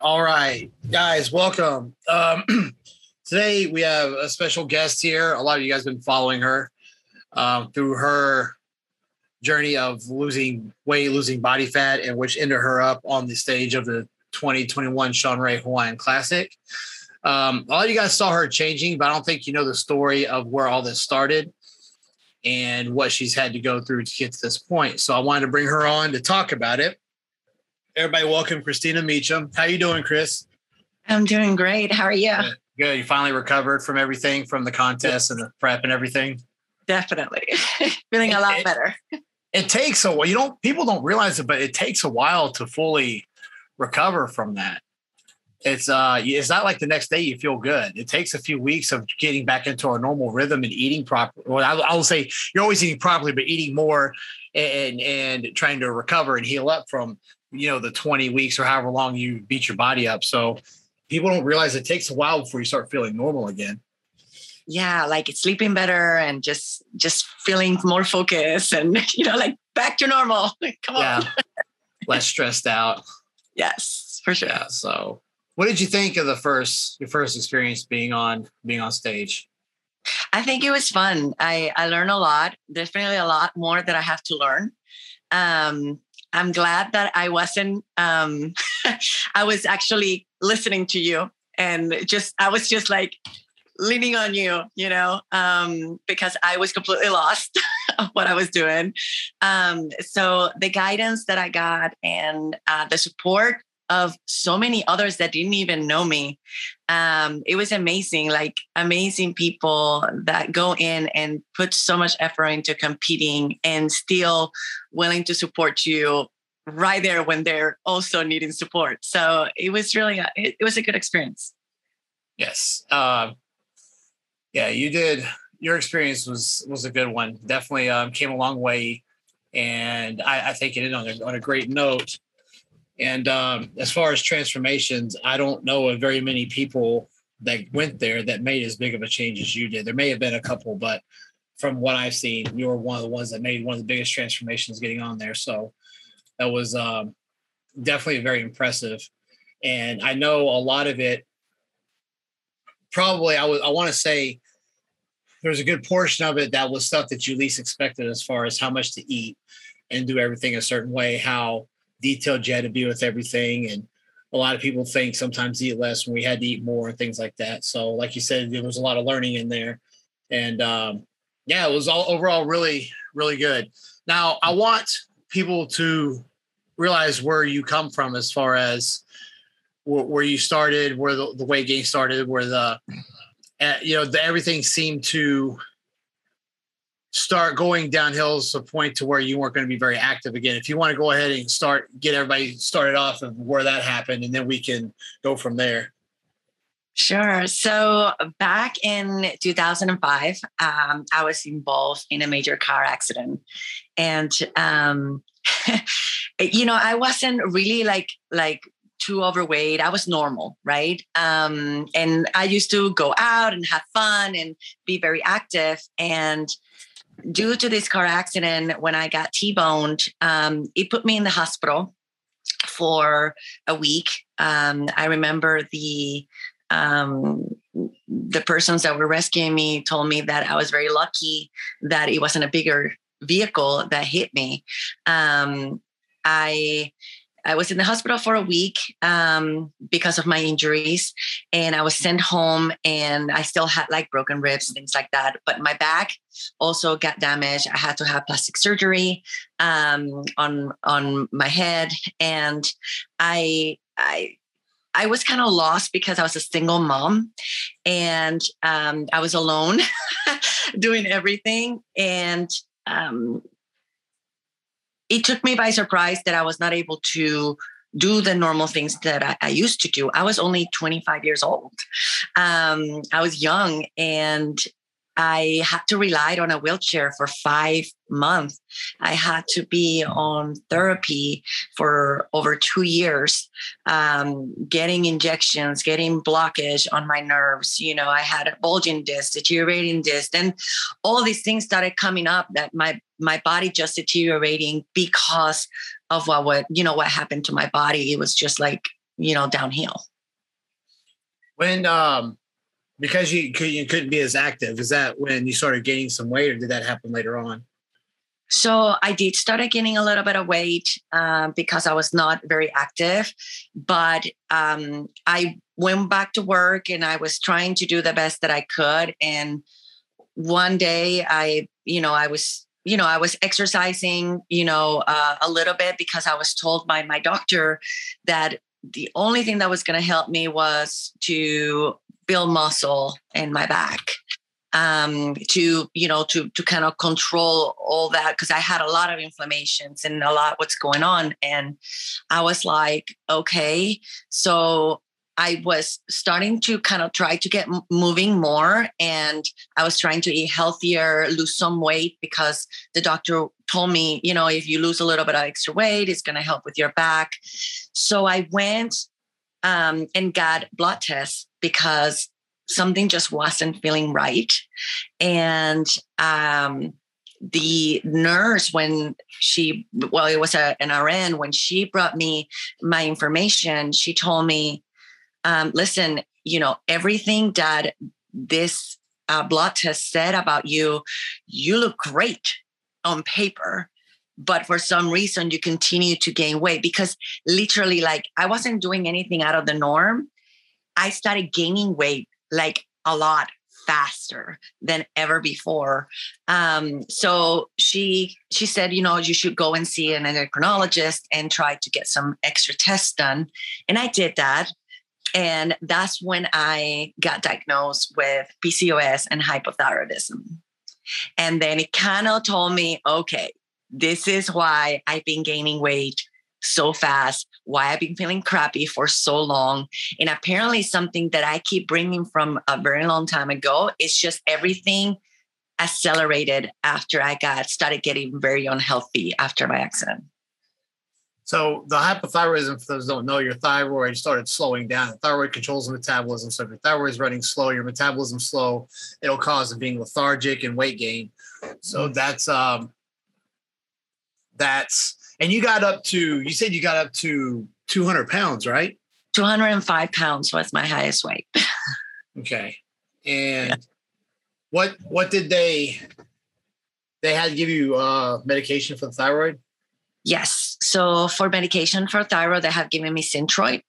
All right, guys, welcome. Um, today we have a special guest here. A lot of you guys have been following her um, through her journey of losing weight, losing body fat, and which ended her up on the stage of the 2021 Shawn Ray Hawaiian Classic. Um, all you guys saw her changing, but I don't think you know the story of where all this started and what she's had to go through to get to this point. So I wanted to bring her on to talk about it. Everybody, welcome Cristina Meacham. How you doing, Chris? I'm doing great. How are you? Good. Good. You finally recovered from everything, from the contest and the prep and everything. Definitely, feeling a lot it, better. It takes a while. You don't. People don't realize it, but it takes a while to fully recover from that. It's uh, it's not like the next day you feel good. It takes a few weeks of getting back into our normal rhythm and eating properly. Well, I, I will say you're always eating properly, but eating more and and trying to recover and heal up from you know the 20 weeks or however long you beat your body up. So people don't realize it takes a while before you start feeling normal again. Yeah, like it's sleeping better and just just feeling more focused and you know like back to normal. Come on. Yeah. Less stressed out. Yes, for sure. Yeah, so what did you think of the first your first experience being on being on stage? I think it was fun. I I learned a lot. Definitely a lot more that I have to learn. Um, I'm glad that I wasn't. Um, I was actually listening to you, and just I was just like leaning on you, you know, um, because I was completely lost of what I was doing. Um, so the guidance that I got and uh, the support of so many others that didn't even know me. Um, it was amazing, like amazing people that go in and put so much effort into competing and still willing to support you right there when they're also needing support. So it was really, a, it, it, was a good experience. Yes. Uh, yeah, you did. Your experience was was a good one. Definitely um, came a long way, and I, I think it ended on a, on a great note. And um, as far as transformations, I don't know of very many people that went there that made as big of a change as you did. There may have been a couple, but from what I've seen, you were one of the ones that made one of the biggest transformations getting on there. So that was um, definitely very impressive. And I know a lot of it. Probably, I would. I want to say there's a good portion of it that was stuff that you least expected, as far as how much to eat and do everything a certain way. How detailed you had to be with everything. And a lot of people think sometimes eat less when we had to eat more and things like that. So, like you said, there was a lot of learning in there. And um, yeah, it was all overall really, really good. Now, I want people to realize where you come from as far as where, you started, where the, the weight gain started, where the, uh, you know, the, everything seemed to start going downhill to a point to where you weren't going to be very active again. If you want to go ahead and start, get everybody started off of where that happened, and then we can go from there. Sure. So back in 2005, um, I was involved in a major car accident, and um, you know, I wasn't really like like too overweight. I was normal, right? Um, and I used to go out and have fun and be very active. And due to this car accident, when I got T-boned, um, it put me in the hospital for a week. Um, I remember the um, the persons that were rescuing me told me that I was very lucky that it wasn't a bigger vehicle that hit me. Um, I I was in the hospital for a week um, because of my injuries, and I was sent home, and I still had like broken ribs, things like that. But my back also got damaged. I had to have plastic surgery um, on on my head, and I I I was kind of lost because I was a single mom and um, I was alone doing everything. And um, it took me by surprise that I was not able to do the normal things that I, I used to do. I was only 25 years old. Um, I was young and I had to rely on a wheelchair for five months. I had to be on therapy for over two years, um, getting injections, getting blockage on my nerves. You know, I had a bulging disc, deteriorating disc, and all these things started coming up that my my body just deteriorating because of what what you know what happened to my body. It was just like you know, downhill. When um because you you couldn't be as active, is that when you started gaining some weight, or did that happen later on? So I did start gaining a little bit of weight uh, because I was not very active, but um, I went back to work and I was trying to do the best that I could. And one day, I, you know, I was you know, I was exercising, you know, uh, a little bit because I was told by my doctor that the only thing that was going to help me was to build muscle in my back um, to you know to to kind of control all that because I had a lot of inflammations and a lot what's going on, and I was like, okay, so I was starting to kind of try to get moving more, and I was trying to eat healthier, lose some weight because the doctor told me, you know, if you lose a little bit of extra weight, it's going to help with your back. So I went um, and got blood tests because something just wasn't feeling right. And um, the nurse, when she, well, it was a, an RN, when she brought me my information, she told me, um, listen, you know, everything that this uh, blood test said about you, you look great on paper but for some reason you continue to gain weight because literally like i wasn't doing anything out of the norm i started gaining weight like a lot faster than ever before. Um, so she she said, you know, you should go and see an endocrinologist and try to get some extra tests done. And I did that. And that's when I got diagnosed with PCOS and hypothyroidism. And then it kind of told me, okay, this is why I've been gaining weight so fast, why I've been feeling crappy for so long. And apparently, something that I keep bringing from a very long time ago is just everything accelerated after I got started getting very unhealthy after my accident. So the hypothyroidism, for those who don't know, your thyroid started slowing down. The thyroid controls the metabolism. So if your thyroid is running slow, your metabolism slow, it'll cause being lethargic and weight gain. So mm-hmm. that's um that's and you got up to, you said you got up to 200 pounds, right? 205 pounds was my highest weight. okay. And yeah. what, what did they, they had to give you uh, medication for the thyroid? Yes. So for medication for thyroid, they have given me Synthroid.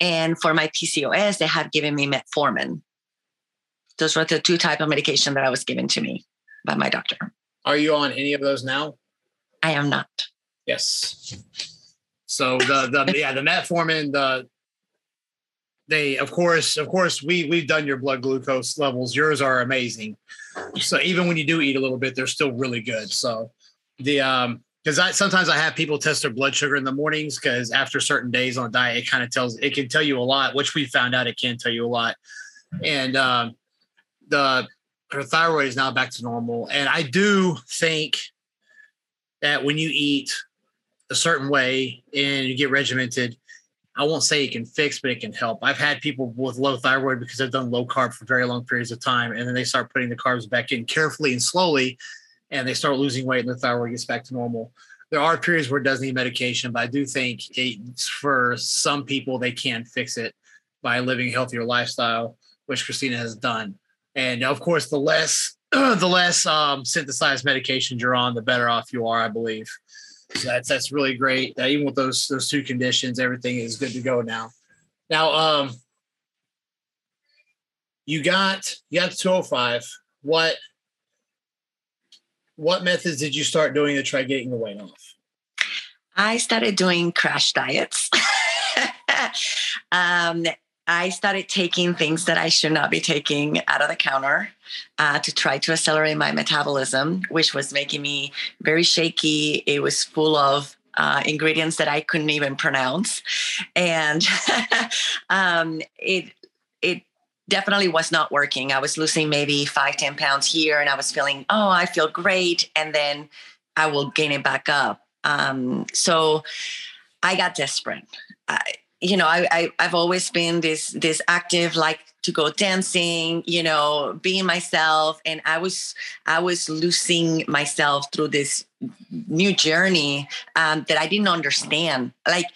And for my PCOS, they have given me metformin. Those were the two type of medication that I was given to me by my doctor. Are you on any of those now? I am not. Yes. So the the yeah the metformin the they of course of course we we've done your blood glucose levels. Yours are amazing. So even when you do eat a little bit they're still really good. So the um because I sometimes I have people test their blood sugar in the mornings because after certain days on diet it kind of tells it can tell you a lot which we found out it can tell you a lot. And um the her thyroid is now back to normal. And I do think that when you eat a certain way and you get regimented, I won't say it can fix, but it can help. I've had people with low thyroid because they've done low carb for very long periods of time, and then they start putting the carbs back in carefully and slowly, and they start losing weight, and the thyroid gets back to normal. There are periods where it does need medication, but I do think for some people they can fix it by living a healthier lifestyle, which Cristina has done. And of course, the less the less um, synthesized medications you're on, the better off you are, I believe. So that's that's really great. Even with those those two conditions, everything is good to go now. Now, um, you got you got 205. What what methods did you start doing to try getting the weight off? I started doing crash diets. um, I started taking things that I should not be taking out of the counter uh, to try to accelerate my metabolism, which was making me very shaky. It was full of uh, ingredients that I couldn't even pronounce, and um, it it definitely was not working. I was losing maybe five ten pounds here, and I was feeling, oh, I feel great, and then I will gain it back up. Um, so I got desperate. I, you know, I, I I've always been this this active, like to go dancing, you know, being myself, and I was I was losing myself through this new journey um, that I didn't understand. Like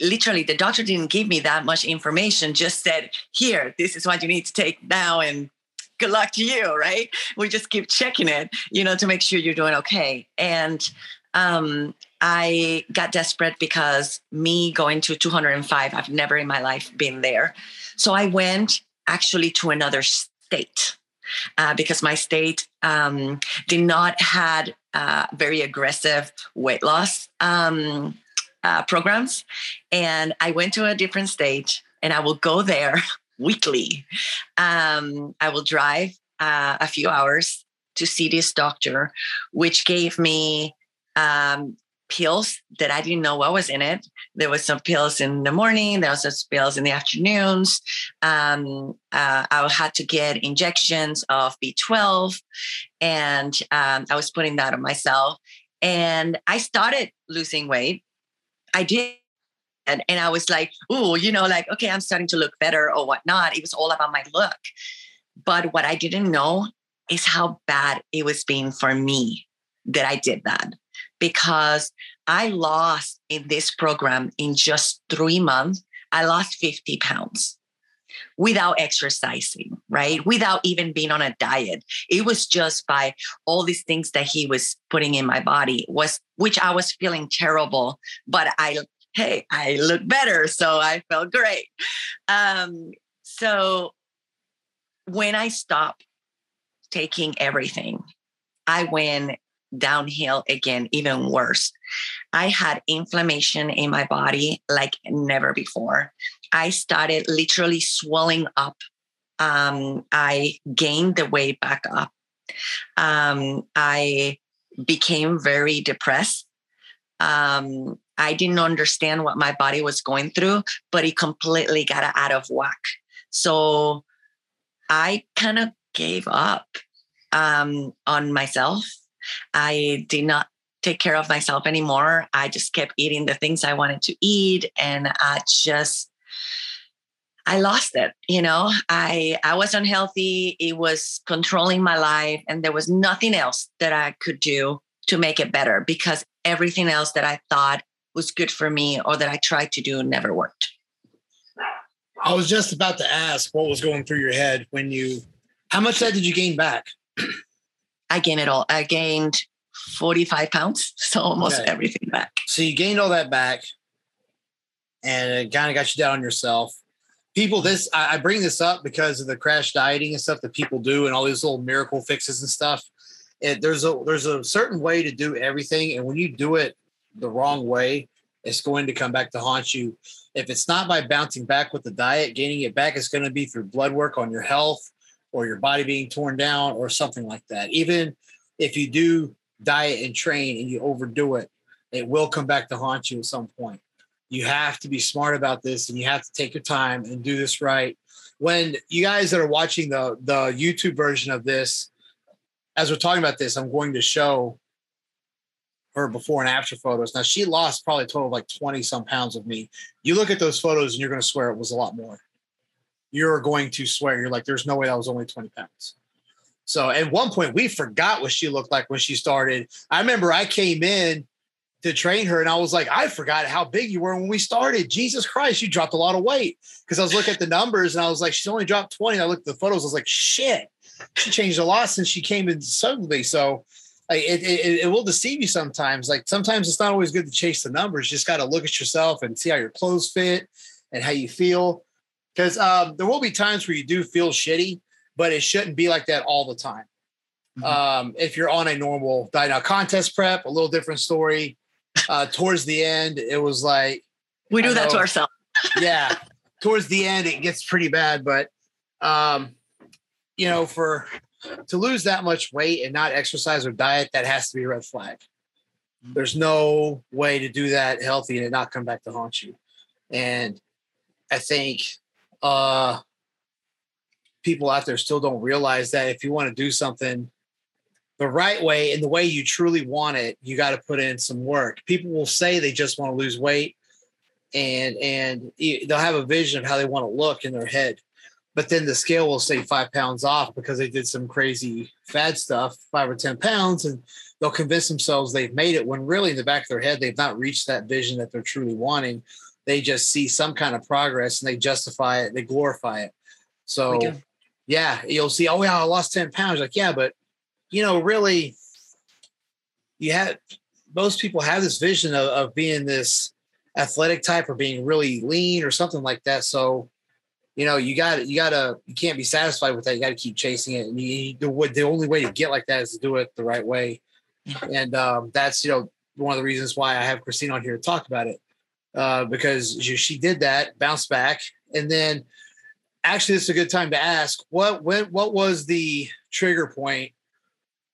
literally, the doctor didn't give me that much information. Just said, "Here, this is what you need to take now," and good luck to you. Right? We just keep checking it, you know, to make sure you're doing okay. And um, I got desperate because me going to 205, I've never in my life been there. So I went actually to another state uh, because my state um, did not had uh, very aggressive weight loss um, uh, programs, and I went to a different state, and I will go there weekly. Um, I will drive uh, a few hours to see this doctor, which gave me um, pills that I didn't know what was in it. There was some pills in the morning. There was some pills in the afternoons. Um, uh, I had to get injections of B12, and um, I was putting that on myself. And I started losing weight. I did. And, and I was like, oh, you know, like, okay, I'm starting to look better or whatnot. It was all about my look. But what I didn't know is how bad it was being for me that I did that because I lost in this program in just three months, I lost 50 pounds without exercising, right? Without even being on a diet. It was just by all these things that he was putting in my body was which I was feeling terrible, but I hey, I look better, so I felt great. Um so when I stopped taking everything, I went downhill again, even worse. I had inflammation in my body like never before. I started literally swelling up. Um, I gained the weight back up. Um, I became very depressed. Um, I didn't understand what my body was going through, but it completely got out of whack. So I kind of gave up um, on myself I did not take care of myself anymore. I just kept eating the things I wanted to eat and I just I lost it, you know. I I was unhealthy, it was controlling my life and there was nothing else that I could do to make it better because everything else that I thought was good for me or that I tried to do never worked. I was just about to ask what was going through your head when you how much that did you gain back? I gained it all. I gained 45 pounds. So almost okay. everything back. So you gained all that back and it kind of got you down on yourself. People, this I, I bring this up because of the crash dieting and stuff that people do and all these little miracle fixes and stuff. It, there's a there's a certain way to do everything, and when you do it the wrong way, it's going to come back to haunt you. If it's not by bouncing back with the diet, gaining it back, it's going to be through blood work on your health, or your body being torn down or something like that. Even if you do diet and train and you overdo it, it will come back to haunt you at some point. You have to be smart about this and you have to take your time and do this right. When you guys that are watching the the YouTube version of this, as we're talking about this, I'm going to show her before and after photos. Now she lost probably a total of like 20 some pounds of me. You look at those photos and you're going to swear it was a lot more you're going to swear. You're like, there's no way that was only 20 pounds. So at one point, we forgot what she looked like when she started. I remember I came in to train her and I was like, I forgot how big you were when we started. Jesus Christ, you dropped a lot of weight. Because I was looking at the numbers and I was like, she's only dropped 20. I looked at the photos, I was like, shit, she changed a lot since she came in suddenly. So it, it, it will deceive you sometimes. Like sometimes it's not always good to chase the numbers. You just got to look at yourself and see how your clothes fit and how you feel because um, there will be times where you do feel shitty, but it shouldn't be like that all the time. Mm-hmm. Um, if you're on a normal diet, now contest prep, a little different story. Uh, towards the end, it was like we do I that know, to ourselves. yeah, towards the end, it gets pretty bad, but um, you know, for to lose that much weight and not exercise or diet, that has to be a red flag. Mm-hmm. There's no way to do that healthy and not come back to haunt you. And I think uh, people out there still don't realize that if you want to do something the right way and the way you truly want it, you got to put in some work. People will say they just want to lose weight and and they'll have a vision of how they want to look in their head. But then the scale will say five pounds off because they did some crazy fad stuff, five or 10 pounds. And they'll convince themselves they've made it when really in the back of their head they've not reached that vision that they're truly wanting. They just see some kind of progress and they justify it, they glorify it. So yeah, you'll see, oh yeah, I lost 10 pounds. Like, yeah, but you know, really you have most people have this vision of, of being this athletic type or being really lean or something like that. So, you know, you got you got to you can't be satisfied with that. You got to keep chasing it, and you, the the only way to get like that is to do it the right way. And um, that's you know one of the reasons why I have Christine on here to talk about it uh, because she, did that, bounced back, and then actually, this is a good time to ask what when what was the trigger point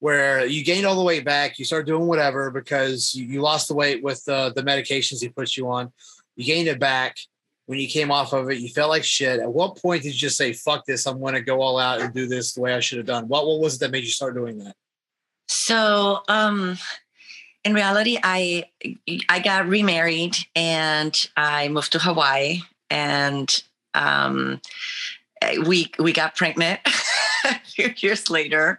where you gained all the weight back, you started doing whatever because you, you lost the weight with uh, the medications he put you on, you gained it back. When you came off of it, you felt like shit. At what point did you just say, "Fuck this! I'm going to go all out and do this the way I should have done"? What what was it that made you start doing that? So, um, in reality, I I got remarried and I moved to Hawaii, and um, we we got pregnant. a few years later,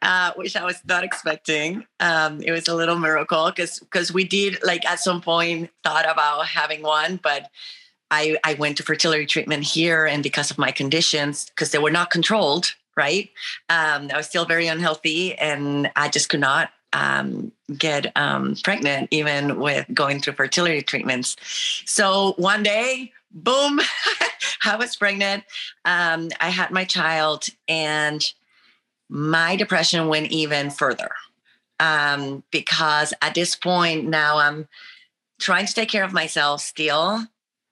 uh, which I was not expecting. Um, it was a little miracle because because we did like at some point thought about having one, but I I went to fertility treatment here, and because of my conditions, because they were not controlled, right? Um, I was still very unhealthy, and I just could not um, get um, pregnant, even with going through fertility treatments. So one day, boom, I was pregnant. Um, I had my child, and my depression went even further um, because at this point now I'm trying to take care of myself still.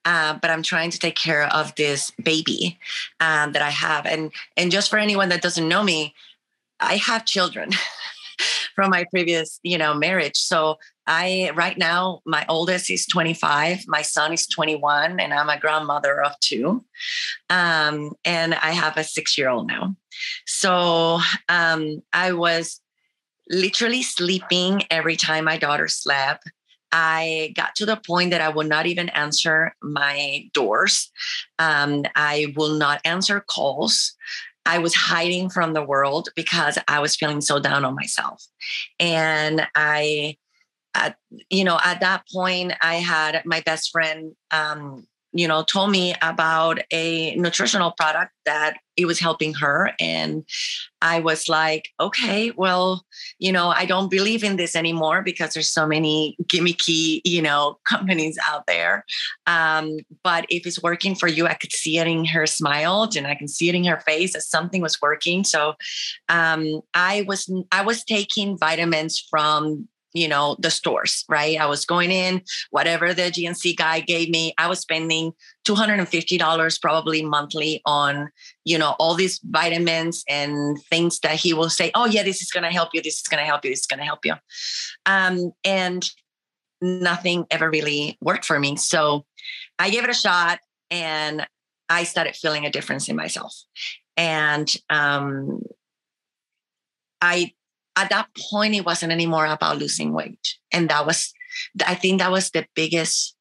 Uh, but I'm trying to take care of this baby um, that I have, and and just for anyone that doesn't know me, I have children. from my previous, you know, marriage. So I right now my oldest is 25, my son is 21, and I'm a grandmother of two. Um, and I have a six-year-old now. So um, I was literally sleeping every time my daughter slept. I got to the point that I would not even answer my doors. Um, I will not answer calls. I was hiding from the world because I was feeling so down on myself. And I, you know, at that point, I had my best friend um, you know told me about a nutritional product that it was helping her. And i was like okay well you know i don't believe in this anymore because there's so many gimmicky you know companies out there. Um, but if it's working for you i could see it in her smile and i can see it in her face that something was working. So um, i was i was taking vitamins from you know the stores right? I was going in whatever the gnc guy gave me i was spending $250 probably monthly on you know all these vitamins and things that he will say oh yeah this is going to help you this is going to help you this is going to help you. Um, and nothing ever really worked for me. So i gave it a shot and i started feeling a difference in myself. And um, i at that point it wasn't anymore about losing weight. And that was i think that was the biggest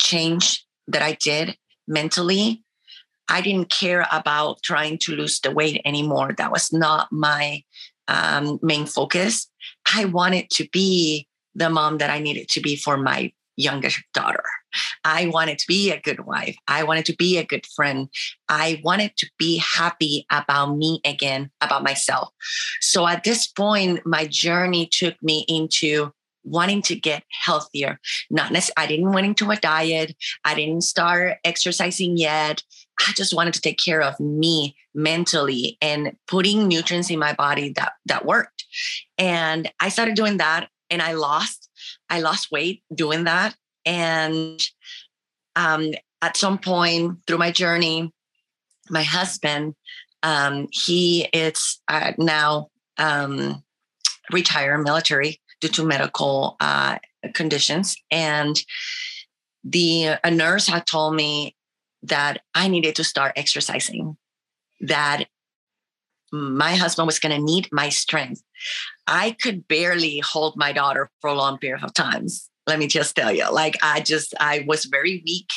change that i did mentally. I didn't care about trying to lose the weight anymore. That was not my um, main focus. I wanted to be the mom that i needed to be for my younger daughter I wanted to be a good wife. I wanted to be a good friend. I wanted to be happy about me again, about myself. So at this point, my journey took me into wanting to get healthier. Not necessarily, I didn't went into a diet. I didn't start exercising yet. I just wanted to take care of me mentally and putting nutrients in my body that that worked. And I started doing that and I lost I lost weight doing that and um, at some point through my journey, my husband, um, he is uh, now um, retired military due to medical uh, conditions. And the a nurse had told me that I needed to start exercising, that my husband was going to need my strength. I could barely hold my daughter for a long period of times let me just tell you like i just i was very weak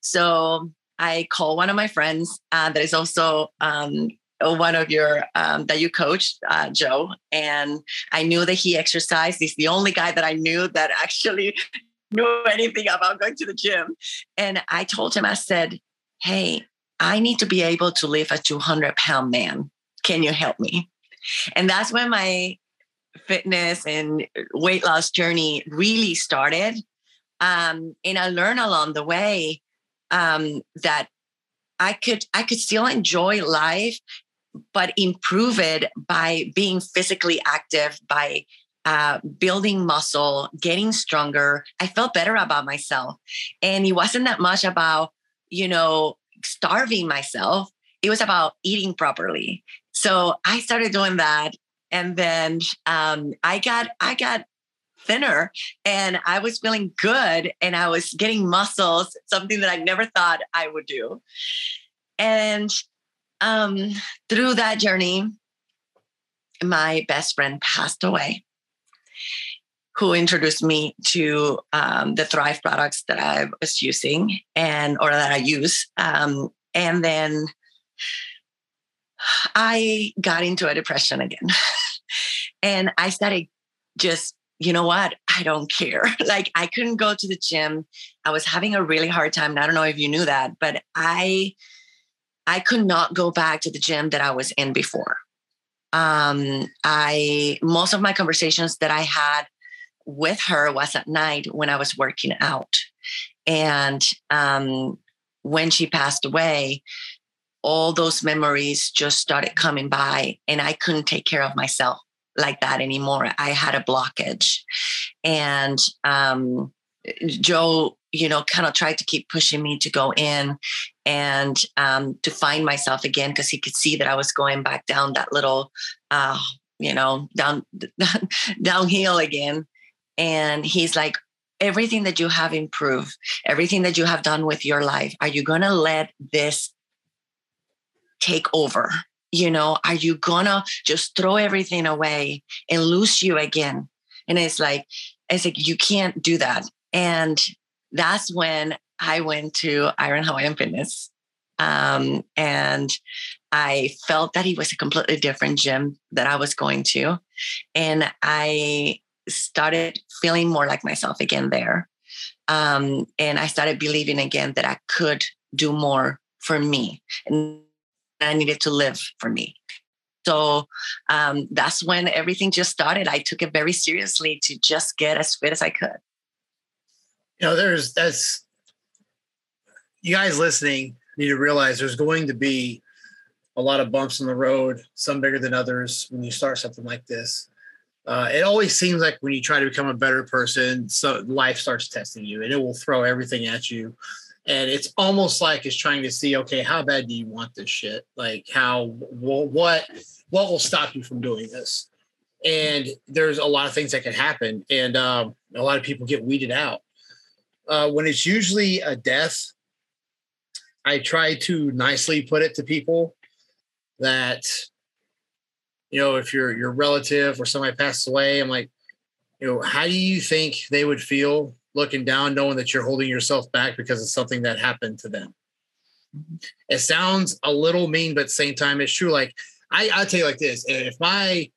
so i called one of my friends uh, that is also um, one of your um, that you coached, uh, Joe, and I knew that he exercised. He's the only guy that I knew that actually knew anything about going to the gym. And I told him, I said, "Hey, I need to be able to lift a 200 pound man. Can you help me?" And that's when my fitness and weight loss journey really started. Um, and I learned along the way um, that I could I could still enjoy life, but improve it by being physically active, by uh, building muscle, getting stronger. I felt better about myself, and it wasn't that much about you know starving myself. It was about eating properly. So I started doing that, and then um, I got I got thinner and I was feeling good and I was getting muscles, something that I never thought I would do. And um, through that journey, my best friend passed away, who introduced me to um, the Thrive products that I was using and or that I use. Um, and then I got into a depression again. and I started just you know what? I don't care. like I couldn't go to the gym. I was having a really hard time. I don't know if you knew that, but I I could not go back to the gym that I was in before. Um, I most of my conversations that I had with her was at night when I was working out. And um, when she passed away, all those memories just started coming by, and I couldn't take care of myself like that anymore. I had a blockage. And um, Joe, you know, kind of tried to keep pushing me to go in and um, to find myself again because he could see that I was going back down that little, uh, you know, down downhill again. And he's like, everything that you have improved, everything that you have done with your life, are you going to let this take over? you know, are you gonna just throw everything away and lose you again? And it's like, it's like, you can't do that. And that's when I went to Iron Hawaiian Fitness. Um, and I felt that he was a completely different gym that I was going to. And I started feeling more like myself again there. Um, and I started believing again that I could do more for me. And I needed to live for me. So um, that's when everything just started. I took it very seriously to just get as fit as I could. You know, there's that's you guys listening need to realize there's going to be a lot of bumps in the road, some bigger than others when you start something like this. Uh, it always seems like when you try to become a better person, so life starts testing you and it will throw everything at you and it's almost like it's trying to see okay how bad do you want this shit? Like how what what will stop you from doing this? And there's a lot of things that can happen and um, a lot of people get weeded out. Uh, when it's usually a death i try to nicely put it to people that you know if your your relative or somebody passed away i'm like you know how do you think they would feel looking down, knowing that you're holding yourself back because of something that happened to them. It sounds a little mean, but same time, it's true. Like I, I'll tell you like this: if my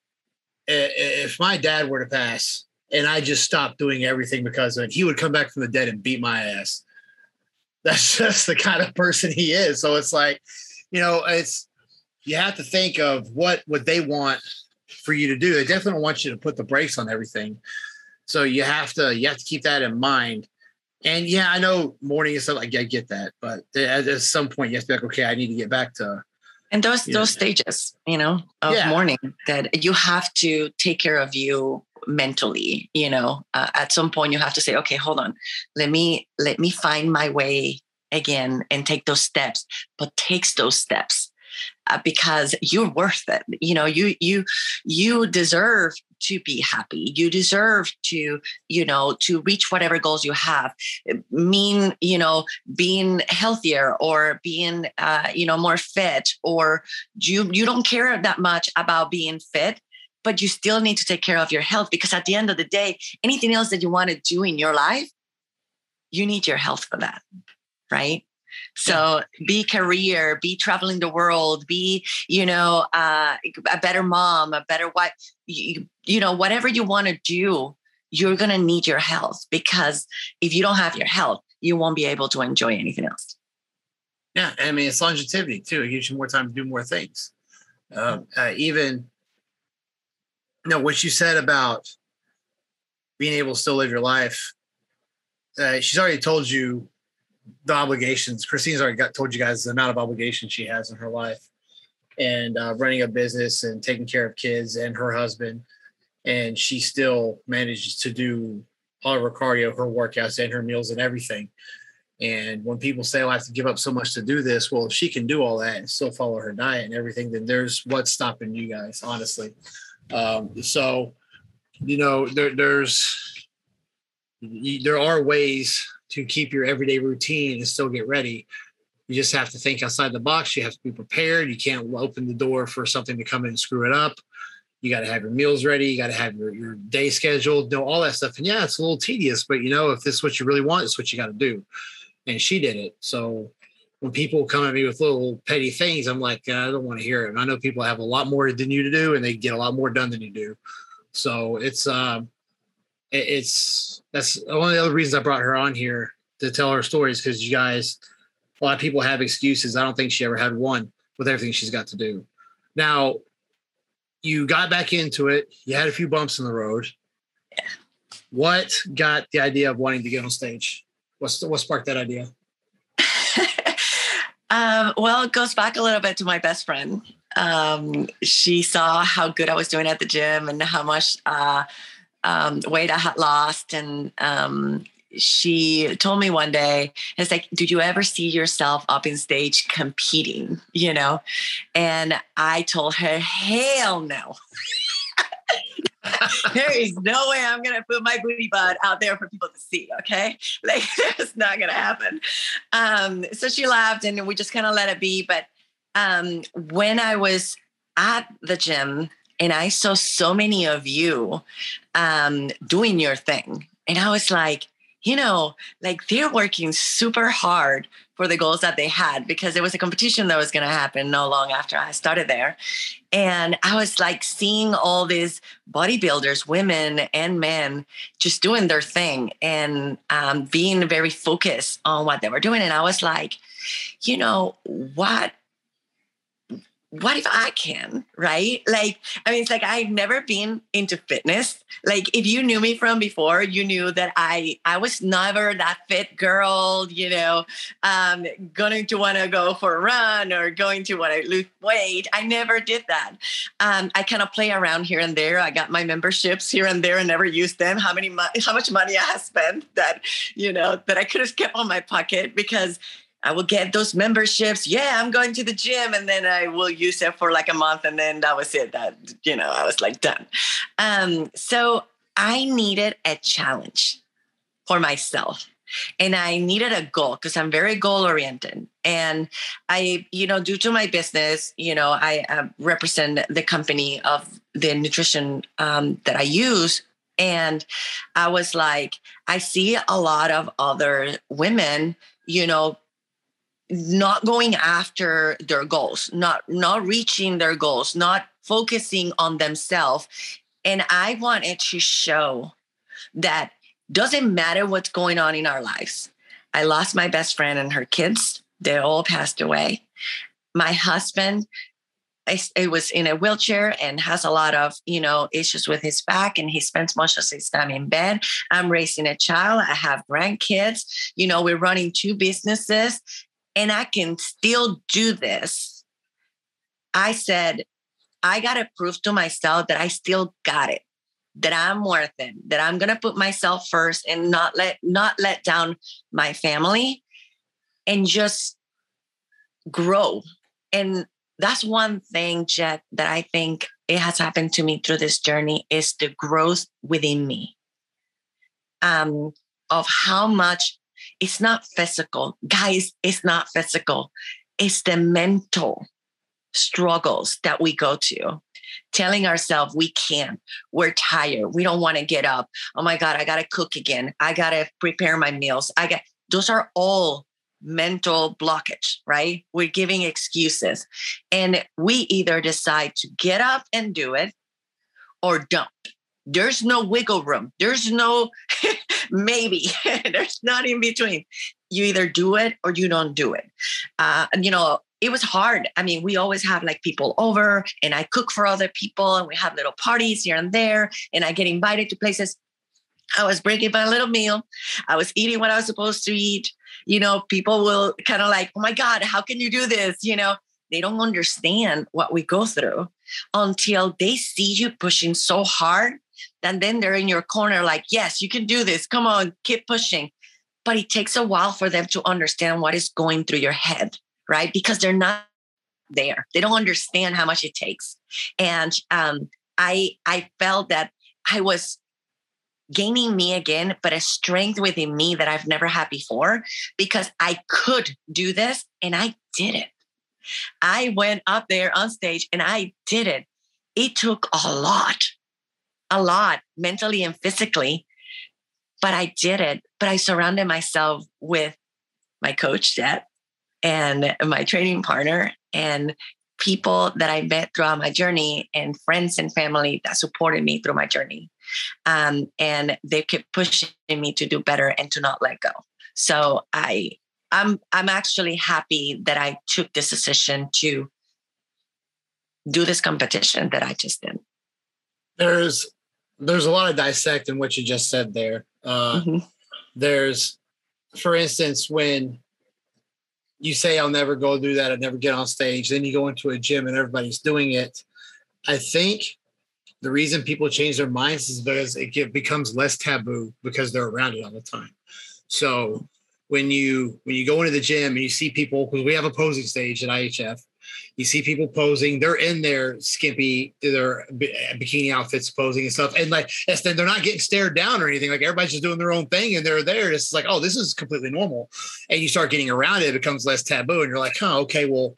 if my dad were to pass and I just stopped doing everything because of it, he would come back from the dead and beat my ass. That's just the kind of person he is. So it's like, you know, it's you have to think of what would they want for you to do. They definitely want you to put the brakes on everything. So you have to you have to keep that in mind. And yeah, I know morning is like I get that, but at, at, some point you have to be like, okay, I need to get back to. And those those know, stages, you know, of yeah. mourning that you have to take care of you mentally. You know, uh, at some point you have to say, okay, hold on, let me let me find my way again and take those steps. But takes those steps because you're worth it. You know, you you you deserve to be happy. You deserve to, you know, to reach whatever goals you have. Mean, you know, being healthier or being, uh, you know, more fit, or you you don't care that much about being fit, but you still need to take care of your health because at the end of the day, anything else that you want to do in your life, you need your health for that, right? So be career, be traveling the world, be, you know, uh, a better mom, a better wife, you, you know, whatever you want to do, you're going to need your health because if you don't have your health, you won't be able to enjoy anything else. Yeah. I mean, it's longevity too. It gives you more time to do more things. Um, uh, even, you know, what you said about being able to still live your life. Uh, she's already told you the obligations. Christine's already got told you guys the amount of obligations she has in her life, and uh, running a business and taking care of kids and her husband, and she still manages to do all of her cardio, her workouts, and her meals and everything. And when people say, "Oh, I have to give up so much to do this," well, if she can do all that and still follow her diet and everything, then there's what's stopping you guys, honestly. Um, so, you know, there, there's there are ways to keep your everyday routine and still get ready. You just have to think outside the box. You have to be prepared. You can't open the door for something to come in and screw it up. You got to have your meals ready. You got to have your, your day scheduled, know all that stuff. And yeah, it's a little tedious, but you know, if this is what you really want, it's what you got to do. And she did it. So when people come at me with little petty things, I'm like, I don't want to hear it. And I know people have a lot more than you to do, and they get a lot more done than you do. So it's um, it's that's one of the other reasons I brought her on here to tell her stories because you guys, a lot of people have excuses. I don't think she ever had one with everything she's got to do. Now, you got back into it. You had a few bumps in the road. Yeah. What got the idea of wanting to get on stage? What's what sparked that idea? um, well, it goes back a little bit to my best friend. Um, she saw how good I was doing at the gym and how much uh, um, weight I had lost, and um, she told me one day, it's like, did you ever see yourself up in stage competing? You know? And I told her, hell no. there is no way I'm gonna put my booty butt out there for people to see. Okay, like that's not gonna happen. Um, so she laughed, and we just kind of let it be. But um, when I was at the gym and I saw so many of you um, doing your thing, and I was like, you know, like they're working super hard for the goals that they had because there was a competition that was going to happen no long after I started there. And I was like seeing all these bodybuilders, women and men, just doing their thing and um, being very focused on what they were doing. And I was like, you know, what what if I can? Right? Like, I mean, it's like I've never been into fitness. Like, if you knew me from before, you knew that I I was never that fit girl, you know, um, going to want to go for a run or going to want to lose weight. I never did that. Um, I kind of play around here and there. I got my memberships here and there and never used them. How many how much money I have spent that, you know, that I could have kept on my pocket because I will get those memberships. Yeah, I'm going to the gym, and then I will use it for like a month, and then that was it. That you know, I was like done. Um, so I needed a challenge for myself, and I needed a goal because I'm very goal oriented. And I, you know, due to my business, you know, I uh, represent the company of the nutrition um, that I use and I was like, I see a lot of other women, you know, not going after their goals not not reaching their goals not focusing on themselves. And i wanted to show that doesn't matter what's going on in our lives. I lost my best friend and her kids. They all passed away. My husband it was in a wheelchair and has a lot of you know issues with his back and he spends most of his time in bed. I'm raising a child. I have grandkids. You know we're running two businesses and I can still do this. I said, I got to prove to myself that I still got it, that I'm worth it, that I'm going to put myself first and not let not let down my family and just grow. And that's one thing, Jet, that I think it has happened to me through this journey is the growth within me. Um, of how much it's not physical. Guys, it's not physical. It's the mental struggles that we go to telling ourselves we can't we're tired we don't want to get up oh my god i gotta cook again i gotta prepare my meals i got those are all mental blockage, right? We're giving excuses. And we either decide to get up and do it or don't. There's no wiggle room. There's no maybe. There's not in between. You either do it or you don't do it. Uh, and, you know, it was hard. I mean, we always have like people over and I cook for other people and we have little parties here and there and I get invited to places. I was bringing my little meal. I was eating what I was supposed to eat. You know, people will kind of like, oh my God, how can you do this? You know, they don't understand what we go through until they see you pushing so hard. And then they're in your corner, like, yes, you can do this. Come on, keep pushing. But it takes a while for them to understand what is going through your head, right? Because they're not there. They don't understand how much it takes. And um, I I felt that I was gaining me again, but a strength within me that I've never had before because I could do this and I did it. I went up there on stage and I did it. It took a lot, a lot mentally and physically, but I did it. But I surrounded myself with my coach, Jed, and my training partner, and people that I met throughout my journey, and friends and family that supported me through my journey. Um, and they kept pushing me to do better and to not let go. So I I'm I'm actually happy that I took this decision to do this competition that I just did. There's there's a lot of dissect in what you just said there. Uh, mm-hmm. There's, for instance, when you say I'll never go do that, I'll never get on stage, then you go into a gym and everybody's doing it. I think the reason people change their minds is because it becomes less taboo because they're around it all the time. So when you when you go into the gym and you see people because we have a posing stage at IHF, you see people posing. They're in their skimpy, their bikini outfits posing and stuff, and like they're not getting stared down or anything. Like everybody's just doing their own thing, and they're there. It's like, oh, this is completely normal. And you start getting around it, it becomes less taboo, and you're like, oh, okay, well.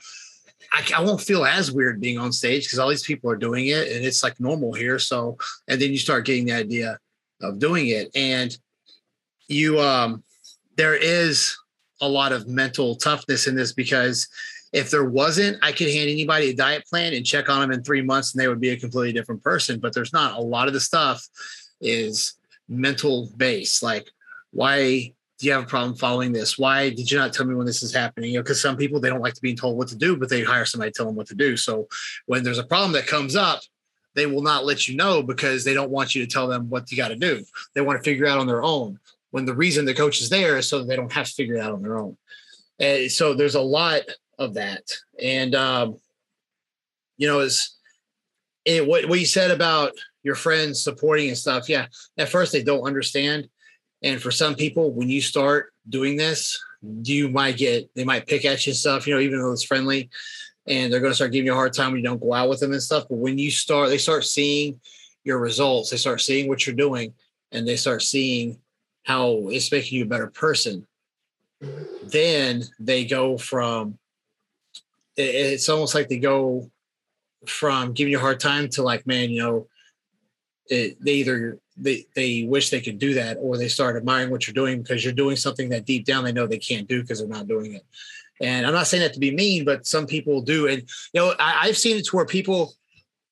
I, I won't feel as weird being on stage because all these people are doing it and it's like normal here. So, and then you start getting the idea of doing it. And you, um, there is a lot of mental toughness in this because if there wasn't, I could hand anybody a diet plan and check on them in three months and they would be a completely different person. But there's not. A lot of the stuff is mental based. Like, why do you have a problem following this? Why did you not tell me when this is happening? You know, because some people they don't like to be told what to do, but they hire somebody to tell them what to do. So when there's a problem that comes up, they will not let you know because they don't want you to tell them what you got to do. They want to figure out on their own when the reason the coach is there is so that they don't have to figure it out on their own. And so there's a lot of that. And, um, you know, is it, what, what you said about your friends supporting and stuff. Yeah. At first they don't understand. And for some people, when you start doing this, you might get, they might pick at you stuff, you know, even though it's friendly and they're going to start giving you a hard time when you don't go out with them and stuff. But when you start, they start seeing your results, they start seeing what you're doing and they start seeing how it's making you a better person, then they go from it's almost like they go from giving you a hard time to like, man, you know, it, they either they they wish they could do that or they start admiring what you're doing because you're doing something that deep down they know they can't do because they're not doing it. And I'm not saying that to be mean, but some people do. And you know, I, I've seen it to where people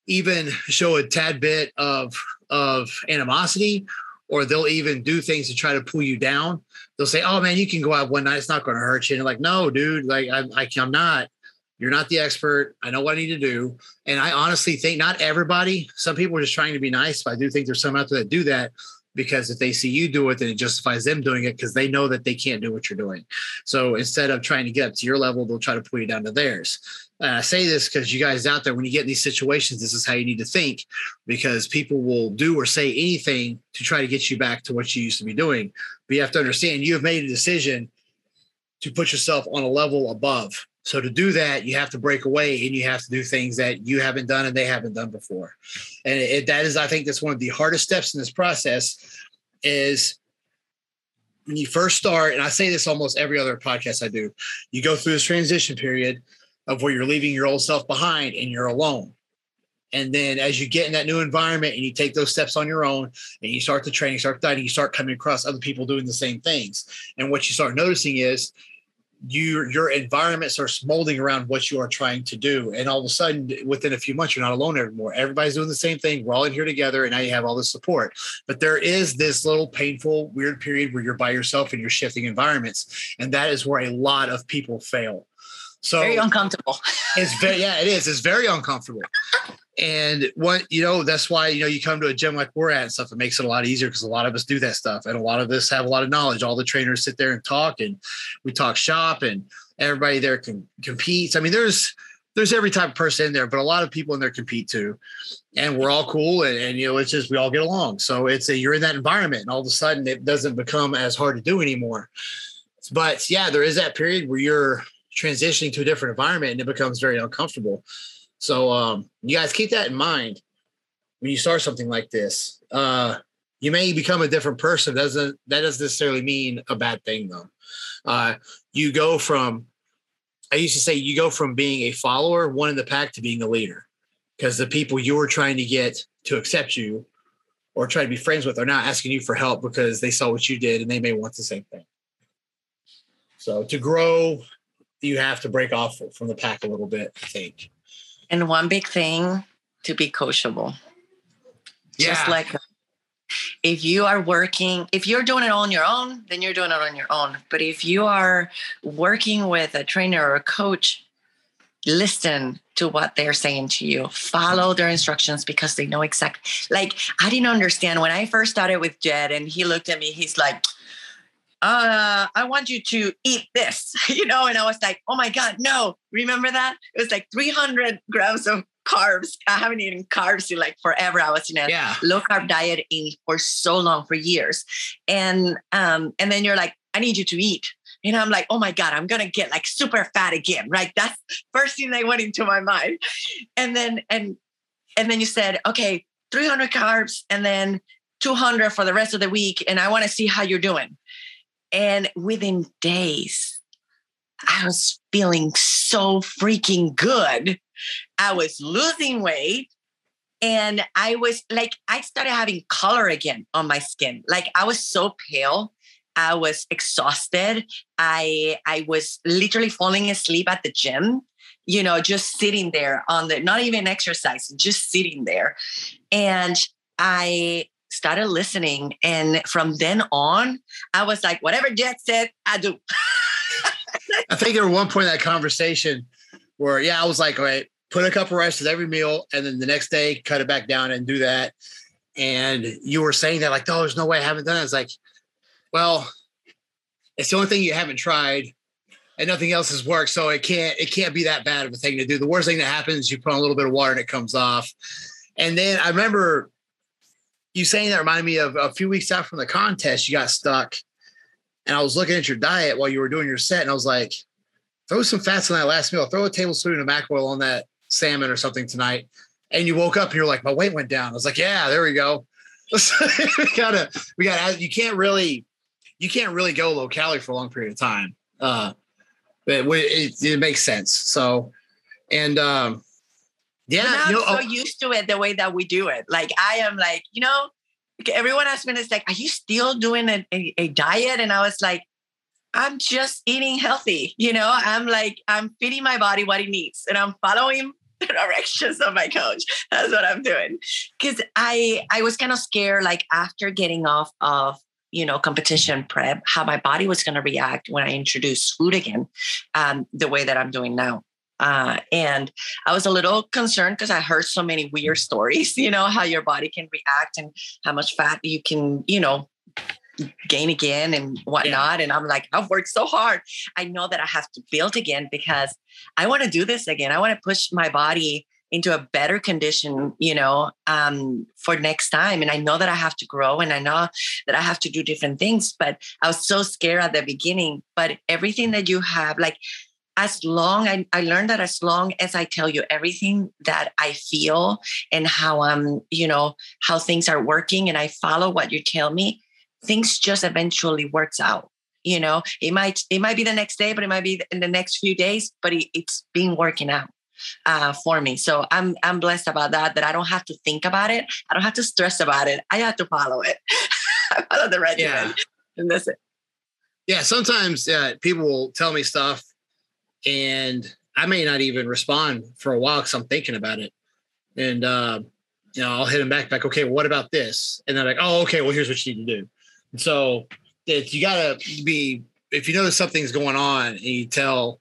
even show a tad bit of of animosity or they'll even do things to try to pull you down. They'll say, "Oh man, you can go out one night; it's not going to hurt you." And like, no, dude, like I, I, I'm not. You're not the expert. I know what I need to do, and I honestly think not everybody. Some people are just trying to be nice, but I do think there's some out there that do that because if they see you do it, then it justifies them doing it because they know that they can't do what you're doing. So instead of trying to get up to your level, they'll try to pull you down to theirs. And I say this because you guys out there, when you get in these situations, this is how you need to think because people will do or say anything to try to get you back to what you used to be doing. But you have to understand you have made a decision to put yourself on a level above. So to do that, you have to break away and you have to do things that you haven't done and they haven't done before. And it, that is, I think, that's one of the hardest steps in this process is when you first start. And I say this almost every other podcast I do. You go through this transition period of where you're leaving your old self behind and you're alone. And then as you get in that new environment and you take those steps on your own and you start the training, start dieting, you start coming across other people doing the same things. And what you start noticing is you your environment starts molding around what you are trying to do. And all of a sudden within a few months you're not alone anymore. Everybody's doing the same thing. We're all in here together and now you have all this support. But there is this little painful weird period where you're by yourself and you're shifting environments. And that is where a lot of people fail so very uncomfortable it's very yeah it is it's very uncomfortable and what you know, that's why you know you come to a gym like we're at and stuff. It makes it a lot easier because a lot of us do that stuff, and a lot of us have a lot of knowledge. All the trainers sit there and talk, and we talk shop, and everybody there can competes. I mean, there's there's every type of person in there, but a lot of people in there compete too, and we're all cool, and, and you know it's just we all get along. So it's a you're in that environment, and all of a sudden it doesn't become as hard to do anymore. But yeah, there is that period where you're transitioning to a different environment, and it becomes very uncomfortable. So um, you guys keep that in mind when you start something like this. Uh, you may become a different person. Doesn't that doesn't necessarily mean a bad thing though. Uh, you go from I used to say you go from being a follower, one in the pack, to being a leader, because the people you were trying to get to accept you or try to be friends with are now asking you for help because they saw what you did and they may want the same thing. So to grow, you have to break off from the pack a little bit. I think. And one big thing to be coachable. Yeah. Just like if you are working, if you're doing it on your own, then you're doing it on your own. But if you are working with a trainer or a coach, listen to what they're saying to you. Follow their instructions because they know exactly. Like I didn't understand when I first started with Jed, and he looked at me. He's like, uh, I want you to eat this, you know? And I was like, oh my God, no. Remember that? It was like 300 grams of carbs. I haven't eaten carbs in like forever. I was in a yeah. low carb diet in for so long, for years. And um, and then you're like, I need you to eat. And I'm like, oh my God, I'm gonna get like super fat again, right? That's first thing that went into my mind. And then and and then you said, okay, 300 carbs and then 200 for the rest of the week. And I want to see how you're doing. And within days, I was feeling so freaking good. I was losing weight and I was like, I started having color again on my skin. Like I was so pale. I was exhausted. I I was literally falling asleep at the gym, you know, just sitting there on the not even exercise, just sitting there. And I started listening. And from then on, I was like, whatever Jed said, I do. I think there was one point in that conversation where, yeah, I was like, all right, put a cup of rice with every meal. And then the next day, cut it back down and do that. And you were saying that, like, oh, there's no way I haven't done it. It's like, well, it's the only thing you haven't tried and nothing else has worked. So it can't, it can't be that bad of a thing to do. The worst thing that happens, you put on a little bit of water and it comes off. And then I remember you saying that reminded me of a few weeks out from the contest, you got stuck. And I was looking at your diet while you were doing your set, and I was like, throw some fats on that last meal, throw a tablespoon of mackerel on that salmon or something tonight. And you woke up and you're like, my weight went down. I was like, yeah, there we go. we gotta, we gotta, you can't really, you can't really go low calorie for a long period of time. Uh, but it, it makes sense. So, and, um, yeah, I'm you know, so oh, used to it the way that we do it. Like I am like, you know, everyone asked me, it's like, are you still doing a, a, a diet? And I was like, I'm just eating healthy. You know, I'm like, I'm feeding my body what it needs and I'm following the directions of my coach. That's what I'm doing. Cause I I was kind of scared, like after getting off of you know competition prep, how my body was going to react when I introduced food again, um, the way that I'm doing now. Uh, and I was a little concerned because I heard so many weird stories, you know, how your body can react and how much fat you can, you know, gain again and whatnot. Yeah. And I'm like, I've worked so hard. I know that I have to build again because I want to do this again. I want to push my body into a better condition, you know, um, for next time. And I know that I have to grow and I know that I have to do different things. But I was so scared at the beginning. But everything that you have, like as long I, I learned that as long as I tell you everything that I feel and how I'm, you know, how things are working and I follow what you tell me, things just eventually works out. You know, it might it might be the next day, but it might be in the next few days, but it, it's been working out uh, for me. So I'm I'm blessed about that. That I don't have to think about it. I don't have to stress about it. I have to follow it. I follow the regimen, yeah. and that's it. yeah, sometimes uh, people will tell me stuff and I may not even respond for a while because I'm thinking about it. And, uh, you know, I'll hit him back, like, okay, well, what about this? And they're like, oh, okay, well, here's what you need to do. And so it, you got to be, if you that something's going on and you tell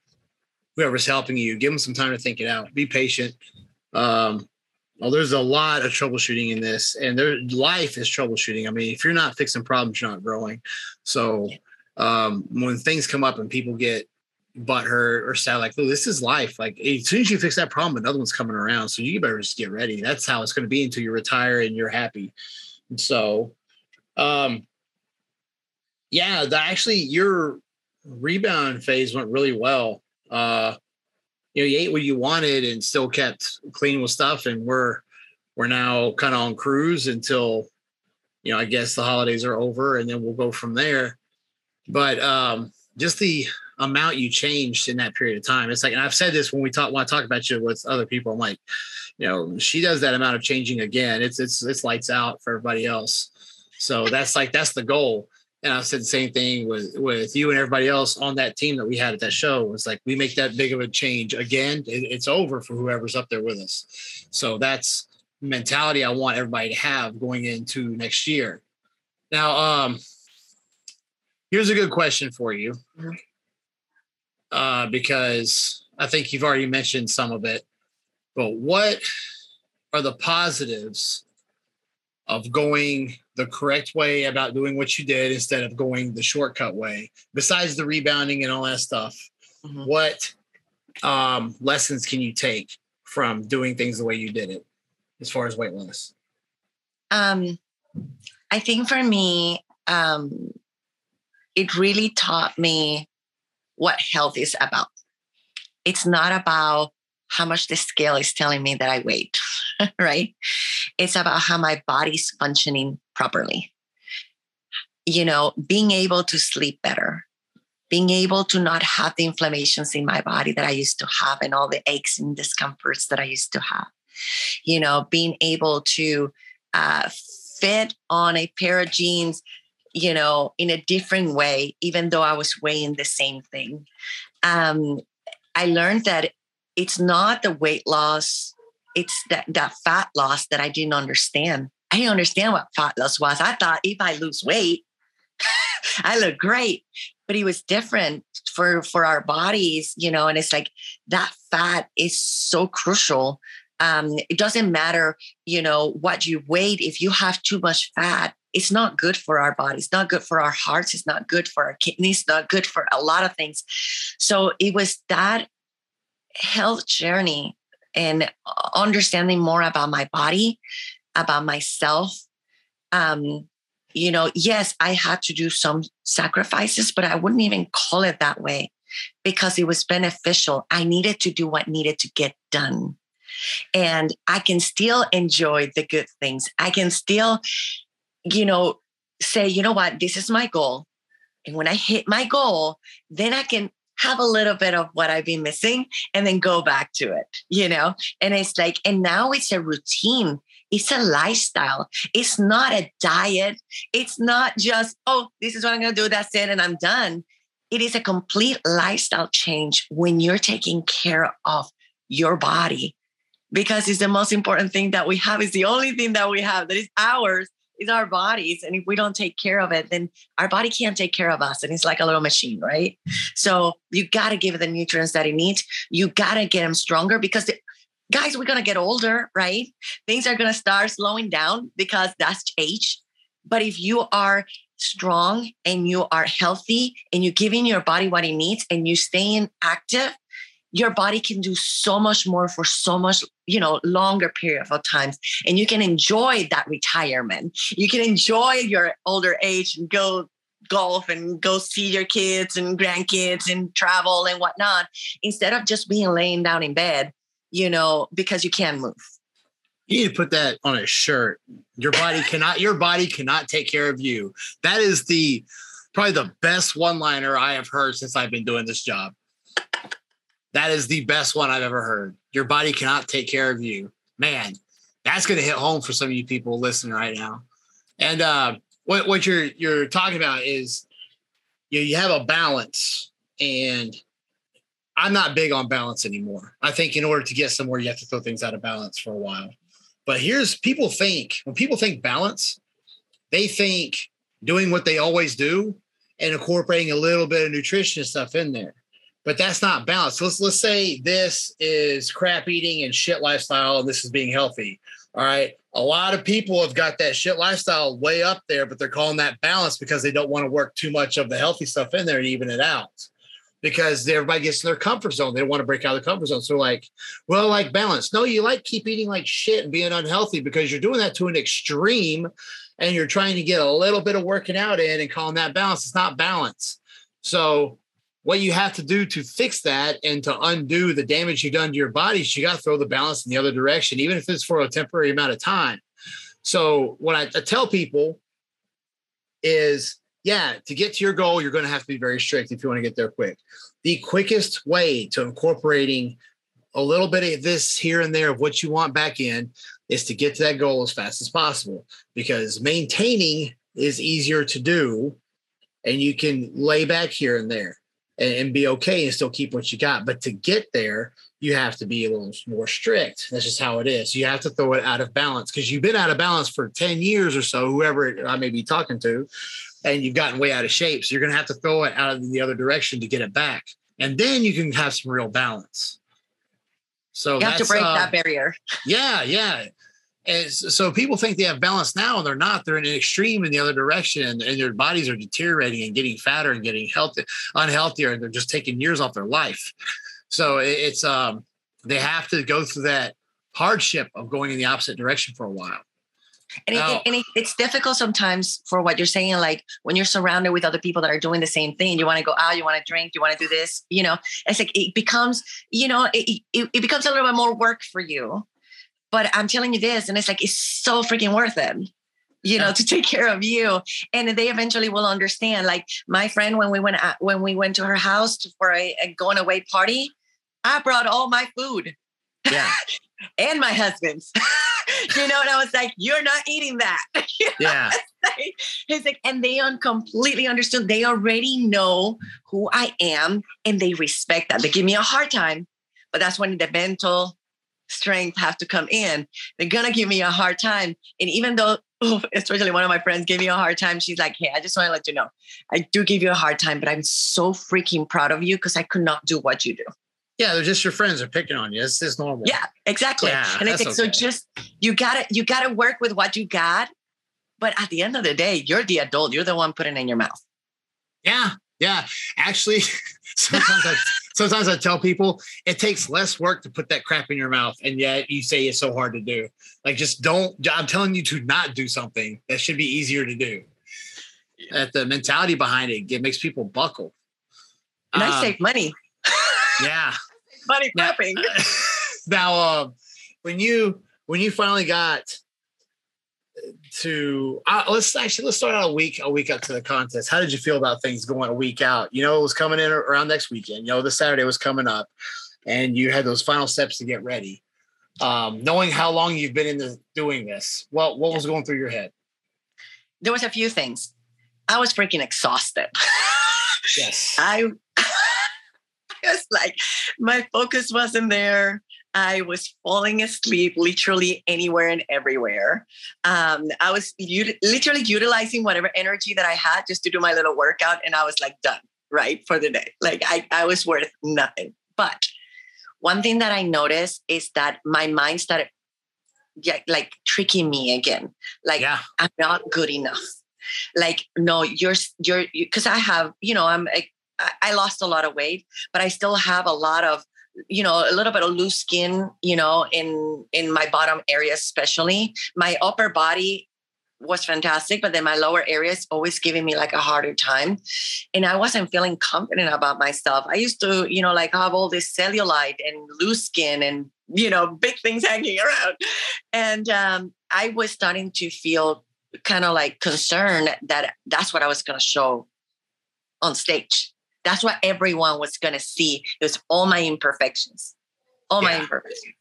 whoever's helping you, give them some time to think it out, be patient. Um, well, there's a lot of troubleshooting in this, and their life is troubleshooting. I mean, if you're not fixing problems, you're not growing. So um, when things come up and people get butthurt or sad, like, this is life. Like as soon as you fix that problem, another one's coming around. So you better just get ready. That's how it's going to be until you retire and you're happy. And so, um, yeah, the, actually your rebound phase went really well. Uh, you know, you ate what you wanted and still kept clean with stuff. And we're we're now kind of on cruise until, you know, I guess the holidays are over and then we'll go from there. But um, just the amount you changed in that period of time. It's like, and I've said this when we talk when I talk about you with other people, I'm like, you know, she does that amount of changing again. It's it's it's lights out for everybody else. So that's like that's the goal and I said the same thing with with you and everybody else on that team that we had at that show. It was like we make that big of a change again, it, it's over for whoever's up there with us. So that's mentality I want everybody to have going into next year. Now, um, here's a good question for you, mm-hmm. Uh, because I think you've already mentioned some of it. But what are the positives of going the correct way about doing what you did instead of going the shortcut way besides the rebounding and all that stuff mm-hmm. what um, lessons can you take from doing things the way you did it as far as weight loss um, i think for me um, it really taught me what health is about it's not about how much the scale is telling me that i weigh right it's about how my body's functioning properly. You know, being able to sleep better, being able to not have the inflammations in my body that I used to have and all the aches and discomforts that I used to have. You know, being able to uh, fit on a pair of jeans, you know, in a different way, even though I was weighing the same thing. Um, I learned that it's not the weight loss it's that, that fat loss that I didn't understand. I didn't understand what fat loss was. I thought if I lose weight, I look great. But it was different for for our bodies, you know, and it's like that fat is so crucial. Um, it doesn't matter, you know, what you weigh. If you have too much fat, it's not good for our body. it's not good for our hearts, it's not good for our kidneys, not good for a lot of things. So it was that health journey and understanding more about my body, about myself. Um, you know, yes, I had to do some sacrifices, but I wouldn't even call it that way because it was beneficial. I needed to do what needed to get done. And I can still enjoy the good things. I can still, you know, say, you know what, this is my goal. And when I hit my goal, then I can have a little bit of what I've been missing and then go back to it, you know? And it's like, and now it's a routine. It's a lifestyle. It's not a diet. It's not just, oh, this is what I'm going to do. That's it. And I'm done. It is a complete lifestyle change when you're taking care of your body because it's the most important thing that we have. It's the only thing that we have that is ours is our bodies. And if we don't take care of it, then our body can't take care of us. And it's like a little machine, right? So you got to give it the nutrients that it needs. You got to get them stronger because the, guys, we're going to get older, right? Things are going to start slowing down because that's age. But if you are strong and you are healthy and you're giving your body what it needs and you're staying active, your body can do so much more for so much you know longer period of times and you can enjoy that retirement. You can enjoy your older age and go golf and go see your kids and grandkids and travel and whatnot instead of just being laying down in bed you know because you can't move. You need to put that on a shirt. Your body cannot your body cannot take care of you. That is the probably the best one liner i have heard since i've been doing this job that is the best one I've ever heard. Your body cannot take care of you. Man, that's going to hit home for some of you people listening right now. And uh, what, what you're you're talking about is you, you have a balance and I'm not big on balance anymore. I think in order to get somewhere, you have to throw things out of balance for a while. But here's people think when people think balance, they think doing what they always do and incorporating a little bit of nutrition stuff in there. But that's not balance. Let's let's say this is crap eating and shit lifestyle, and this is being healthy. All right. A lot of people have got that shit lifestyle way up there, but they're calling that balance because they don't want to work too much of the healthy stuff in there to even it out. Because everybody gets in their comfort zone. They want to break out of the comfort zone. So, like, well, like balance. No, you like keep eating like shit and being unhealthy because you're doing that to an extreme and you're trying to get a little bit of working out in and calling that balance. It's not balance. So, what you have to do to fix that and to undo the damage you've done to your body is you got to throw the balance in the other direction, even if it's for a temporary amount of time. So, what I, I tell people is yeah, to get to your goal, you're going to have to be very strict if you want to get there quick. The quickest way to incorporating a little bit of this here and there of what you want back in is to get to that goal as fast as possible because maintaining is easier to do and you can lay back here and there and, and, be okay and still keep what you got. But to get there, you have to be a little more strict. That's just how it is. You have to throw it out of balance because you've been out of balance for 10 years or so, whoever I may be talking to, and you've gotten way out of shape. So you're going to have to throw it out in the other direction to get it back. And then you can have some real balance. So you have to break uh, that barrier. Yeah, yeah. And so people think they have balance now and they're not. They're in an extreme in the other direction and their bodies are deteriorating and getting fatter and getting healthy, unhealthier. And they're just taking years off their life. So it's, um, they have to go through that hardship of going in the opposite direction for a while. And, now, it, and it, it's difficult sometimes for what you're saying. Like when you're surrounded with other people that are doing the same thing, you want to go out, you want to drink, you want to do this, you know, it's like it becomes, you know, it, it, it becomes a little bit more work for you but I'm telling you this, and it's like, it's so freaking worth it you know to take care of you. And they eventually will understand like my friend when we went when we went to her house for a, a going away party i brought all my food. Yeah. And my husband's. You know and i was like you're not eating that. Yeah. it's like and they un- completely understood. They already know who i am and they respect that. They give me a hard time but that's when the mental strength have to come in. They're gonna give me a hard time. And even though, oh, especially one of my friends gave me a hard time, she's like, "Hey, I just want to let you know, I do give you a hard time, but I'm so freaking proud of you because I could not do what you do." Yeah, they're just your friends. They're picking on you. It's just normal. Yeah, exactly. Yeah, and I think okay. so. Just you gotta you gotta work with what you got, but at the end of the day, you're the adult. You're the one putting in your mouth. Yeah, yeah. Actually, sometimes I sometimes I tell people it takes less work to put that crap in your mouth, and yet you say it's so hard to do. Like, just don't. I'm telling you to not do something that should be easier to do. At the mentality behind it, it makes people buckle. And um, I save money. Yeah, money prepping. Now, now uh, when you when you finally got to uh, let's actually let's start out a week a week up to the contest. How did you feel about things going a week out? You know, it was coming in around next weekend. You know, the Saturday was coming up, and you had those final steps to get ready. Um, knowing how long you've been in the, doing this, what what was going through your head? There was a few things. I was freaking exhausted. Yes, I. I was like, my focus wasn't there. I was falling asleep literally anywhere and everywhere. Um, I was u- literally utilizing whatever energy that I had just to do my little workout, and I was like done right for the day. Like I, I was worth nothing. But one thing that I noticed is that my mind started yeah, like tricking me again. Like yeah. I'm not good enough. Like no, you're you're because I have you know I'm I, I lost a lot of weight, but I still have a lot of you know a little bit of loose skin you know in in my bottom area especially. My upper body was fantastic but then my lower area is always giving me like a harder time. And i wasn't feeling confident about myself. I used to you know like have all this cellulite and loose skin and you know big things hanging around. And um, i was starting to feel kind of like concerned that that's what i was going to show on stage that's what everyone was going to see. It was all my imperfections, all yeah. my imperfections.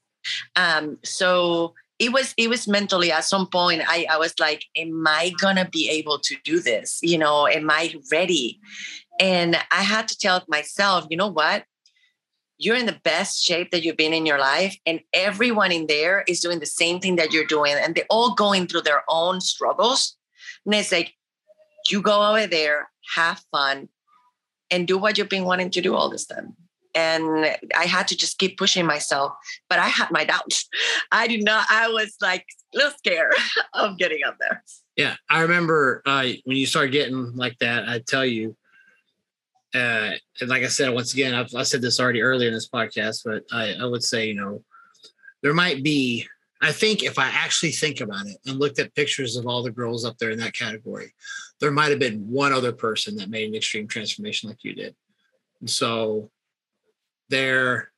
Um, so it was it was mentally at some point I, I was like am i gonna be able to do this you know am i ready And I had to tell myself, you know what? You're in the best shape that you've been in your life, and everyone in there is doing the same thing that you're doing, and they're all going through their own struggles. And it's like, you go over there, have fun, and do what you've been wanting to do all this time. And I had to just keep pushing myself, but I had my doubts. I did not, I was like a little scared of getting up there. Yeah. I remember uh, when you start getting like that, I tell you, uh, and like I said, once again, I've, I said this already earlier in this podcast, but I, I would say, you know, there might be, I think if I actually think about it and looked at pictures of all the girls up there in that category, there might have been one other person that made an extreme transformation like you did. And so there,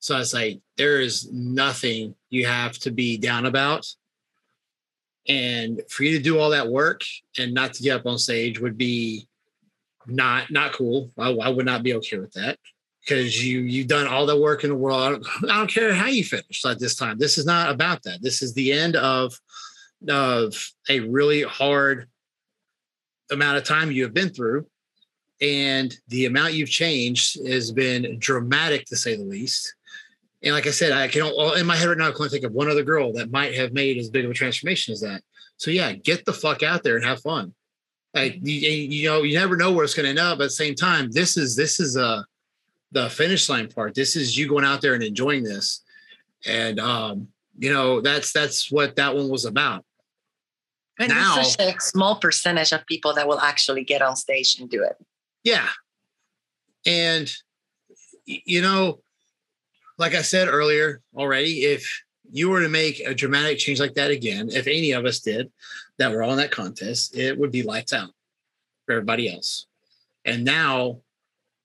so I was like, there is nothing you have to be down about. And for you to do all that work and not to get up on stage would be not not cool. I, I would not be okay with that because you you've done all the work in the world. I don't, I don't care how you finish at this time. This is not about that. This is the end of of a really hard amount of time you have been through, and the amount you've changed has been dramatic to say the least. And like I said, I can in my head right now, I can only think of one other girl that might have made as big of a transformation as that. So yeah, get the fuck out there and have fun. Like you, you know, you never know where it's going to end up. But at the same time, this is this is a the finish line part. This is you going out there and enjoying this, and um, you know that's that's what that one was about. And now, such a small percentage of people that will actually get on stage and do it. Yeah, and you know, like I said earlier already, if you were to make a dramatic change like that again, if any of us did, that were all in that contest, it would be lights out for everybody else. And now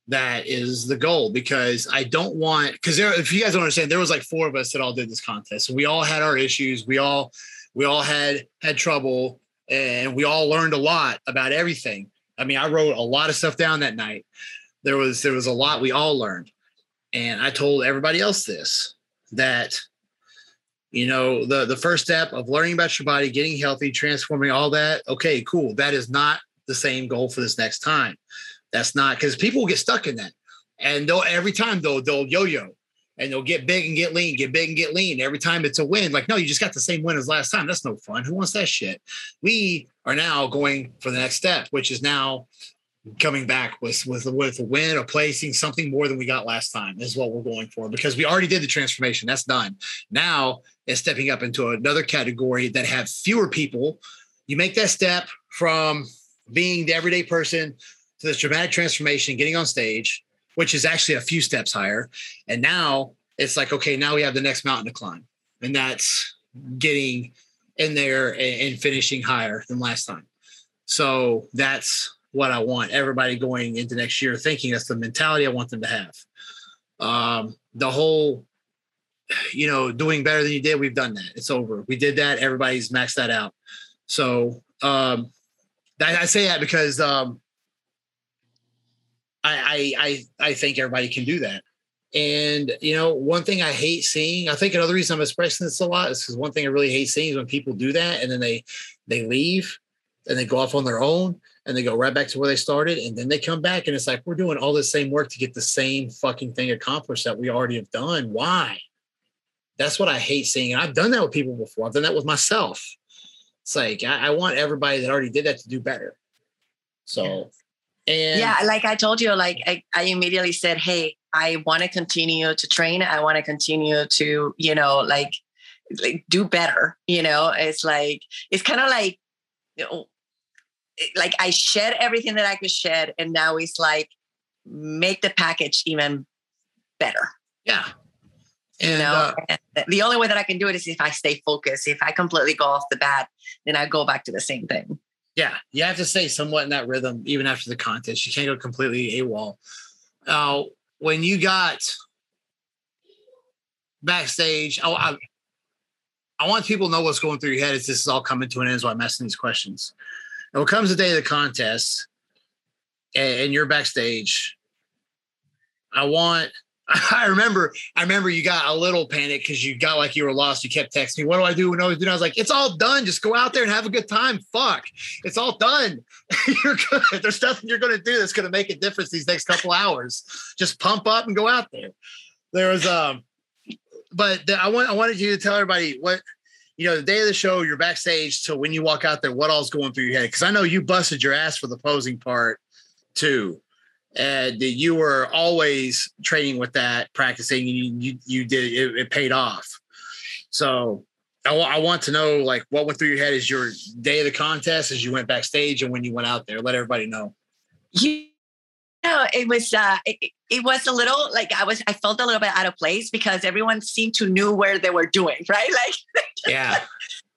that is the goal because I don't want because there if you guys don't understand, there was like four of us that all did this contest. we all had our issues. We all we all had had trouble and we all learned a lot about everything. I mean, I wrote a lot of stuff down that night. There was there was a lot we all learned. And I told everybody else this that you know the the first step of learning about your body getting healthy transforming all that okay cool that is not the same goal for this next time that's not because people get stuck in that. And they'll every time they'll they'll yo-yo and they'll get big and get lean get big and get lean. Every time it's a win like no you just got the same win as last time. That's no fun. Who wants that shit? We are now going for the next step which is now coming back with with with a win or placing something more than we got last time is what we're going for because we already did the transformation. That's done. Now it's stepping up into another category that have fewer people. You make that step from being the everyday person to this dramatic transformation getting on stage which is actually a few steps higher and now it's like okay now we have the next mountain to climb and that's getting in there and, and finishing higher than last time so that's what I want everybody going into next year thinking. That's the mentality I want them to have. Um, the whole, you know, doing better than you did, we've done that. It's over. We did that. Everybody's maxed that out. So um, I, say that because um, I, I I think everybody can do that. And you know, one thing I hate seeing, I think another reason I'm expressing this a lot is because one thing I really hate seeing is when people do that and then they they leave and they go off on their own and they go right back to where they started and then they come back and it's like we're doing all the same work to get the same fucking thing accomplished that we already have done. Why? That's what i hate seeing. And i've done that with people before. I've done that with myself. It's like i, I want everybody that already did that to do better. So and yeah like i told you like i, I immediately said hey i want to continue to train i want to continue to you know like like do better you know it's like it's kind of like you know, like I shed everything that I could shed, and now it's like make the package even better. Yeah. And, you know, uh, and the only way that I can do it is if I stay focused. If I completely go off the bat, then I go back to the same thing. Yeah, you have to stay somewhat in that rhythm even after the contest. You can't go completely AWOL. Uh, when you got backstage, I, I, I want people to know what's going through your head as this is all coming to an end. So I'm asking these questions. And when comes the day of the contest and, you're backstage, I want I remember, I remember you got a little panic because you got like you were lost. You kept texting me, "What do I do?" When I was doing, I was like, "It's all done. Just go out there and have a good time. Fuck, it's all done. you're good. There's nothing you're gonna do that's gonna make a difference these next couple hours. Just pump up and go out there." There was um, but the, I want I wanted you to tell everybody what you know the day of the show. You're backstage, so when you walk out there, what all's going through your head? Because I know you busted your ass for the posing part too and you were always training with that, practicing, and you you, you did it, it paid off. So I, w- I want to know like what went through your head as your day of the contest, as you went backstage, and when you went out there. Let everybody know. You know, it was uh, it, it was a little like I was I felt a little bit out of place because everyone seemed to knew where they were doing, right? Like yeah,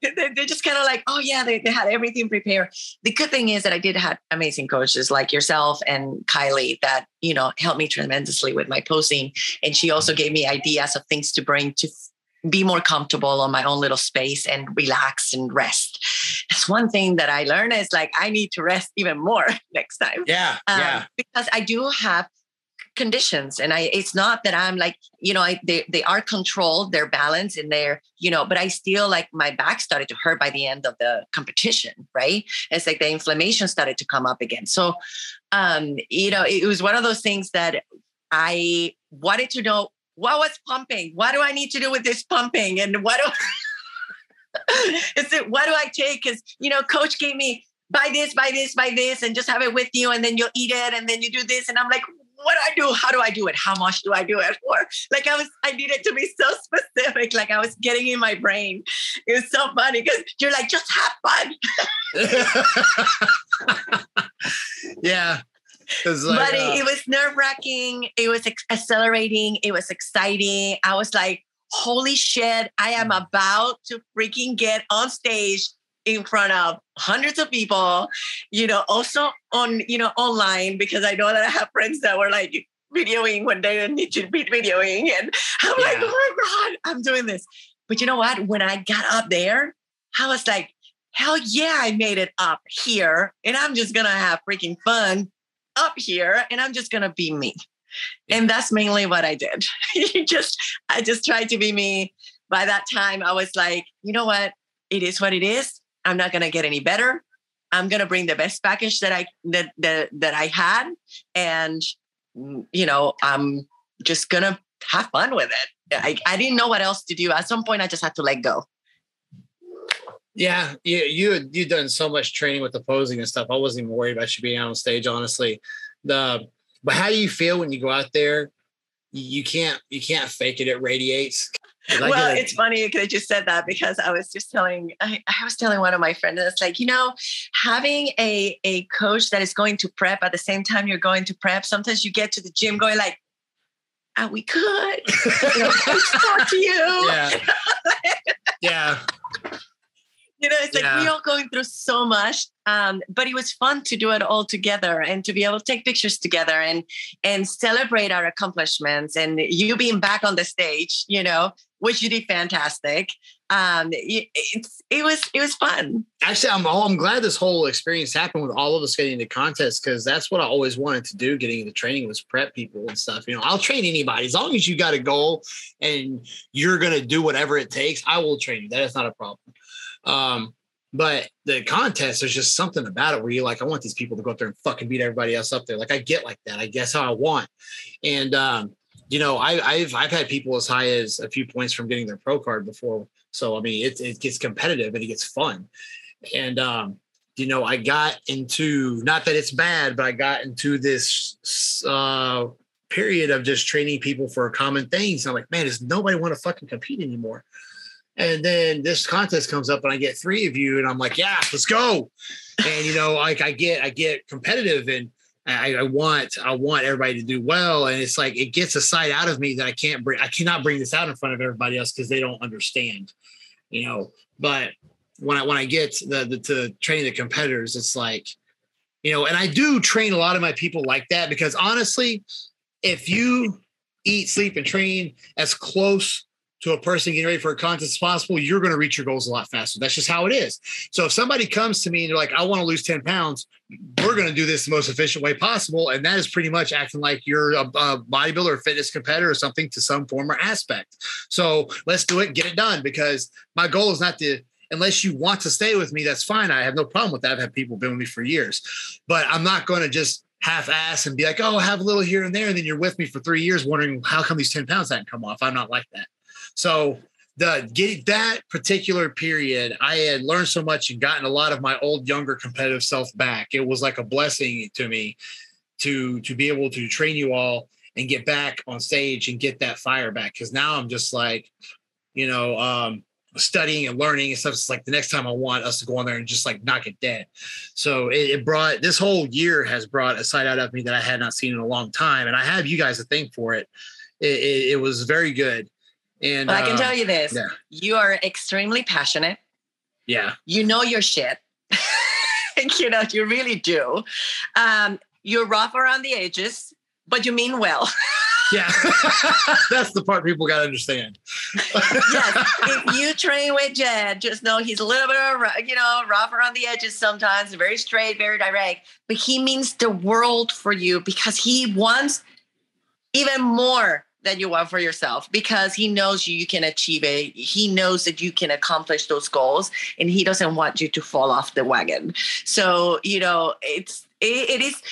they're just kind of like, oh yeah, they, they had everything prepared. The good thing is that I did have amazing coaches like yourself and Kylie that, you know, helped me tremendously with my posing. And she also gave me ideas of things to bring to be more comfortable on my own little space and relax and rest. That's one thing that I learned is like I need to rest even more next time. Yeah. Um, yeah. Because I do have conditions. And i it's not that i'm like you know I, they, they are controlled their balance and they're you know but i still like my back started to hurt by the end of the competition right? It's like the inflammation started to come up again. So um you know it was one of those things that i wanted to know what was pumping? What do i need to do with this pumping? And what do is it what do i take? Because you know coach gave me buy this, buy this, buy this, and just have it with you, and then you'll eat it, and then you do this. And I'm like, what do I do? How do I do it? How much do I do it for? Like I was, I needed to be so specific. Like I was getting in my brain. It was so funny because you're like, just have fun. yeah. It like, but uh, it, it was nerve wracking. It was accelerating. It was exciting. I was like, holy shit, I am about to freaking get on stage in front of hundreds of people, you know, also on, you know, online, because I know that I have friends that were like videoing when they didn't need to be videoing. And I'm yeah. like, oh my God, I'm doing this. But you know what? When I got up there, I was like, hell yeah, I made it up here. And I'm just going to have freaking fun up here. And I'm just going to be me. And that's mainly what I did. just, I just tried to be me. By that time, I was like, you know what? It is what it is. I'm not going to get any better. I'm going to bring the best package that I that that, that I had, and you know, I'm just going to have fun with it. I, I didn't know what else to do. At some point, I just had to let go. Yeah, you you you done so much training with the posing and stuff. I wasn't even worried about you being out on stage, honestly. The but how do you feel when you go out there? You can't you can't fake it. It radiates well, it's funny because I just said that because I was just telling I, I, was telling one of my friends, it's like, you know, having a a coach that is going to prep at the same time you're going to prep, sometimes you get to the gym going like, oh, we could. you know, talk to you. Yeah. yeah. You know, it's like we all going through so much. Um, but it was fun to do it all together and to be able to take pictures together and and celebrate our accomplishments and you being back on the stage, you know, which you did fantastic. Um, it, it's it was it was fun. Actually, I'm all I'm glad this whole experience happened with all of us getting into contests because that's what I always wanted to do. Getting into training was prep people and stuff. You know, I'll train anybody as long as you got a goal and you're gonna do whatever it takes. I will train you. That is not a problem. Um, but the contest, there's just something about it where you're like, I want these people to go up there and fucking beat everybody else up there. Like I get like that. I guess how I want. And um, you know, I, have I've had people as high as a few points from getting their pro card before. So I mean, it it gets competitive and it gets fun. And um, you know, I got into not that it's bad, but I got into this uh period of just training people for common things. I'm like, man, does nobody want to fucking compete anymore? And then this contest comes up and I get three of you, and I'm like, yeah, let's go. And you know, like I get I get competitive and I, I, want I want everybody to do well, and it's like it gets a side out of me that I can't bring. I cannot bring this out in front of everybody else because they don't understand, you know. But when I when I get the, the to train the competitors, it's like, you know, and I do train a lot of my people like that because honestly, if you eat, sleep, and train as close to a person getting ready for a contest as possible, you're going to reach your goals a lot faster. That's just how it is. So if somebody comes to me and they're like, I want to lose 10 pounds, we're going to do this the most efficient way possible. And that is pretty much acting like you're a, a bodybuilder fitness competitor or something to some form or aspect. So let's do it, get it done because my goal is not to unless you want to stay with me, that's fine. I have no problem with that. I've had people been with me for years, but I'm not going to just half ass and be like, oh, have a little here and there. And then you're with me for three years wondering how come these 10 pounds hadn't come off. I'm not like that. So the get that particular period, I had learned so much and gotten a lot of my old, younger competitive self back. It was like a blessing to me to to be able to train you all and get back on stage and get that fire back. Cause now I'm just like, you know, um, studying and learning and stuff. It's like the next time I want us to go on there and just like knock it dead. So it, it, brought this whole year has brought a side out of me that I had not seen in a long time. And I have you guys to thank for it. It, it, it was very good. And well, I can uh, tell you this yeah. you are extremely passionate. Yeah. You know your shit. you know, you really do. Um, you're rough around the edges, but you mean well. Yeah, that's the part people got to understand. yes, if you train with Jed, just know he's a little bit of you know rough around the edges sometimes, very straight, very direct, but he means the world for you because he wants even more than you want for yourself because he knows you, you can achieve it. He knows that you can accomplish those goals and he doesn't want you to fall off the wagon. So, you know, it's, it, it is,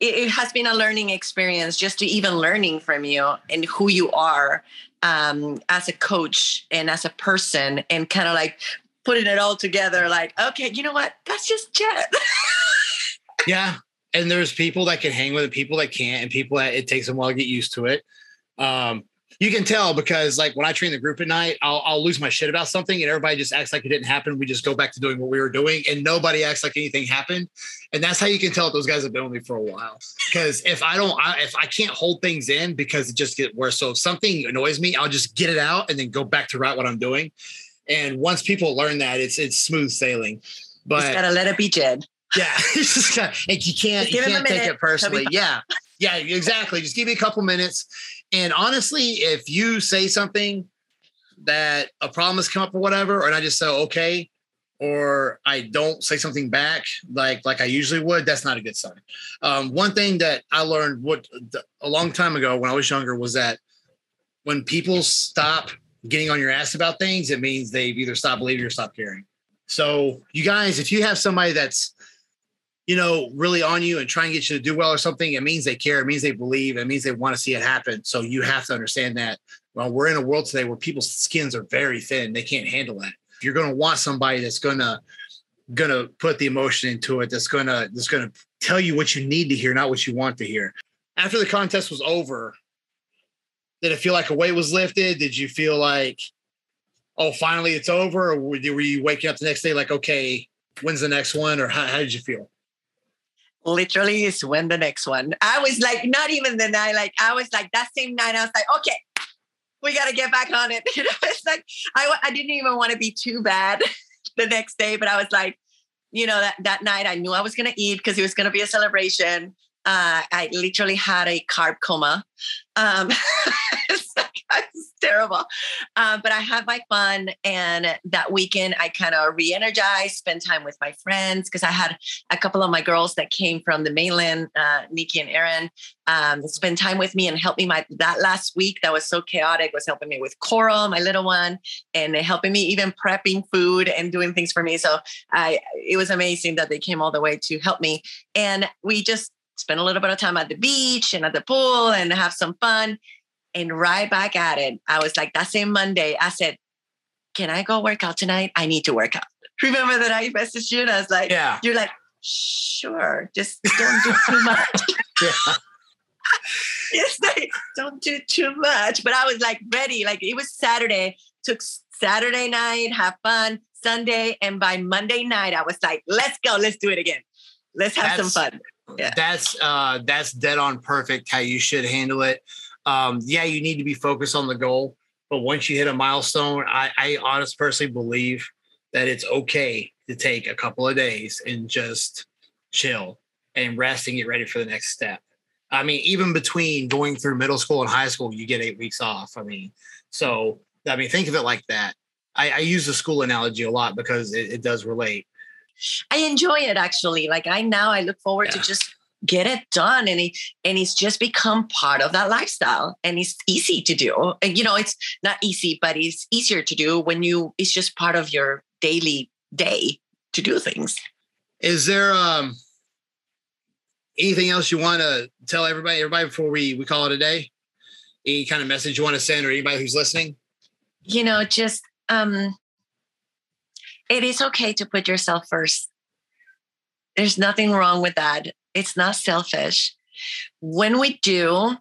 it, has been a learning experience just to even learning from you and who you are um, as a coach and as a person and kind of like putting it all together like okay you know what that's just Jed yeah and there's people that can hang with it people that can't and people that it takes them while to get used to it um, you can tell because like when I train the group at night, I'll, I'll lose my shit about something and everybody just acts like it didn't happen. We just go back to doing what we were doing and nobody acts like anything happened. And that's how you can tell if those guys have been with me for a while. Because if I don't, I, if I can't hold things in because it just get worse. So if something annoys me, I'll just get it out and then go back to write what I'm doing. And once people learn that, it's it's smooth sailing. But you gotta let it be Jed. Yeah, like you can't you can't take it personally. Yeah, yeah, exactly. Just give me a couple minutes and honestly, if you say something that a problem has come up or whatever, and I just say okay, or I don't say something back like like I usually would, that's not a good sign. Um, one thing that I learned what a long time ago when I was younger was that when people stop getting on your ass about things, it means they've either stopped believing or stopped caring. So you guys, if you have somebody that's you know, really on you and try and get you to do well or something, it means they care. It means they believe. It means they want to see it happen. So you have to understand that. Well, we're in a world today where people's skins are very thin. They can't handle that. If you're going to want somebody that's going to going to put the emotion into it, that's going to that's going to tell you what you need to hear, not what you want to hear. After the contest was over, did it feel like a weight was lifted? Did you feel like, oh, finally it's over? Or were you waking up the next day like, okay, when's the next one? Or how, how did you feel? Literally is when the next one. I was like, not even the night, like I was like that same night, I was like, okay, we got to get back on it. You know, it's like I, I didn't even want to be too bad the next day, but I was like, you know, that, that night I knew I was going to eat because it was going to be a celebration. Uh, I literally had a carb coma. Um, terrible. Uh, but I had my fun. And that weekend, I kind of re energized, spend time with my friends because I had a couple of my girls that came from the mainland, uh, Nikki and Erin, um, spend time with me and help me. My that last week that was so chaotic was helping me with Coral, my little one, and helping me even prepping food and doing things for me. So I, it was amazing that they came all the way to help me. And we just spend a little bit of time at the beach and at the pool and have some fun and right back at it. I was like, that same Monday, I said, Can I go work out tonight? I need to work out. Remember that I messaged you and I was like, Yeah. You're like, sure, just don't do too much. yeah. yes, they don't do too much. But I was like ready. Like it was Saturday, took Saturday night, have fun, Sunday. And by Monday night, I was like, let's go, let's do it again. Let's have that's, some fun. Yeah. That's uh that's dead on perfect how you should handle it um, yeah, you need to be focused on the goal. But once you hit a milestone, I, I honestly personally believe that it's okay to take a couple of days and just chill and rest and get ready for the next step. I mean, even between going through middle school and high school, you get eight weeks off. I mean, so I mean, think of it like that. I, I use the school analogy a lot because it, it, does relate. I enjoy it actually. Like I now I look forward yeah. to just get it done and it and it's just become part of that lifestyle and it's easy to do. And you know it's not easy but it's easier to do when you it's just part of your daily day to do things. Is there um anything else you want to tell everybody everybody before we we call it a day? Any kind of message you want to send or anybody who's listening? You know just um it is okay to put yourself first there's nothing wrong with that it's not selfish when we do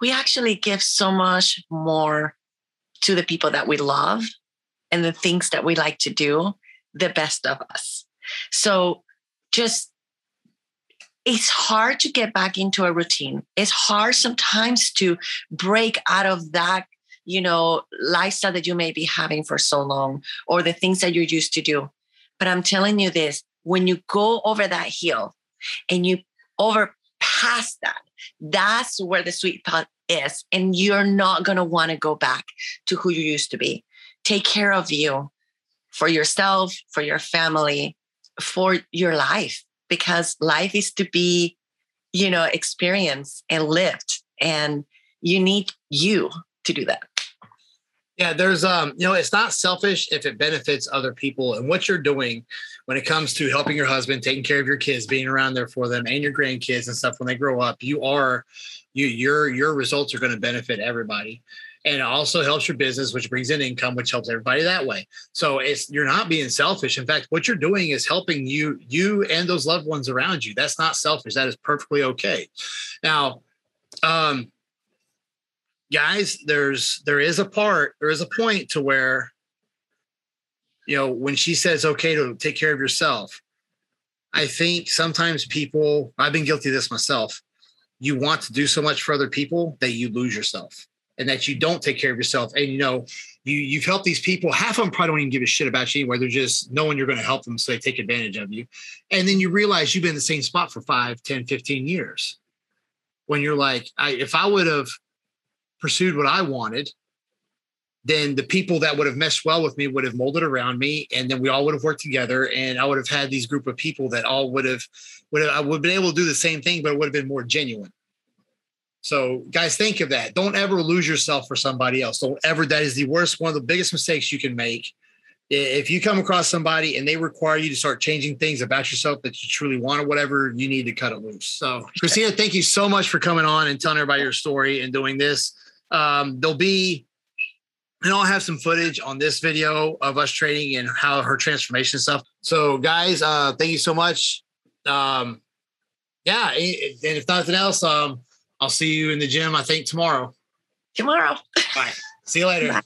we actually give so much more to the people that we love and the things that we like to do the best of us so just it's hard to get back into a routine. It's hard sometimes to break out of that, you know, lifestyle that you may be having for so long or the things that you're used to do. But I'm telling you this when you go over that hill and you overpass that, that's where the sweet spot is. And you're not going to want to go back to who you used to be. Take care of you for yourself, for your family, for your life because life is to be, you know, experienced and lived. And you need you to do that. Yeah, there's um, you know, it's not selfish if it benefits other people. And what you're doing when it comes to helping your husband, taking care of your kids, being around there for them and your grandkids and stuff when they grow up, you are you your your results are going to benefit everybody. And it also helps your business which brings in income which helps everybody that way. So it's you're not being selfish. In fact what you're doing is helping you you and those loved ones around you. That's not selfish. That is perfectly okay. Now um guys there's there is a part there is a point to where you know when she says okay to take care of yourself i think sometimes people i've been guilty of this myself you want to do so much for other people that you lose yourself and that you don't take care of yourself. And you know, you you've helped these people. Half of them probably don't even give a shit about you anyway. They're just knowing you're going to help them, so they take advantage of you. And then you realize you've been in the same spot for 5, 10, 15 years. When you're like, I, if I would have pursued what I wanted, then the people that would have meshed well with me would have molded around me and then we all would have worked together and I would have had these group of people that all would have would have, I would have been able to do the same thing, but it would have been more genuine. So, guys, think of that. Don't ever lose yourself for somebody else. Don't ever. That is the worst, one of the biggest mistakes you can make. If you come across somebody and they require you to start changing things about yourself that you truly want or whatever, you need to cut it loose. So, Cristina, thank you so much for coming on and telling everybody your story and doing this. Um, there'll be, and I'll have some footage on this video of us training and how her transformation stuff. So, guys, uh, thank you so much. Um, yeah, and if nothing else, um, I'll see you in the gym, I think tomorrow. Tomorrow. Bye. See you later. Bye.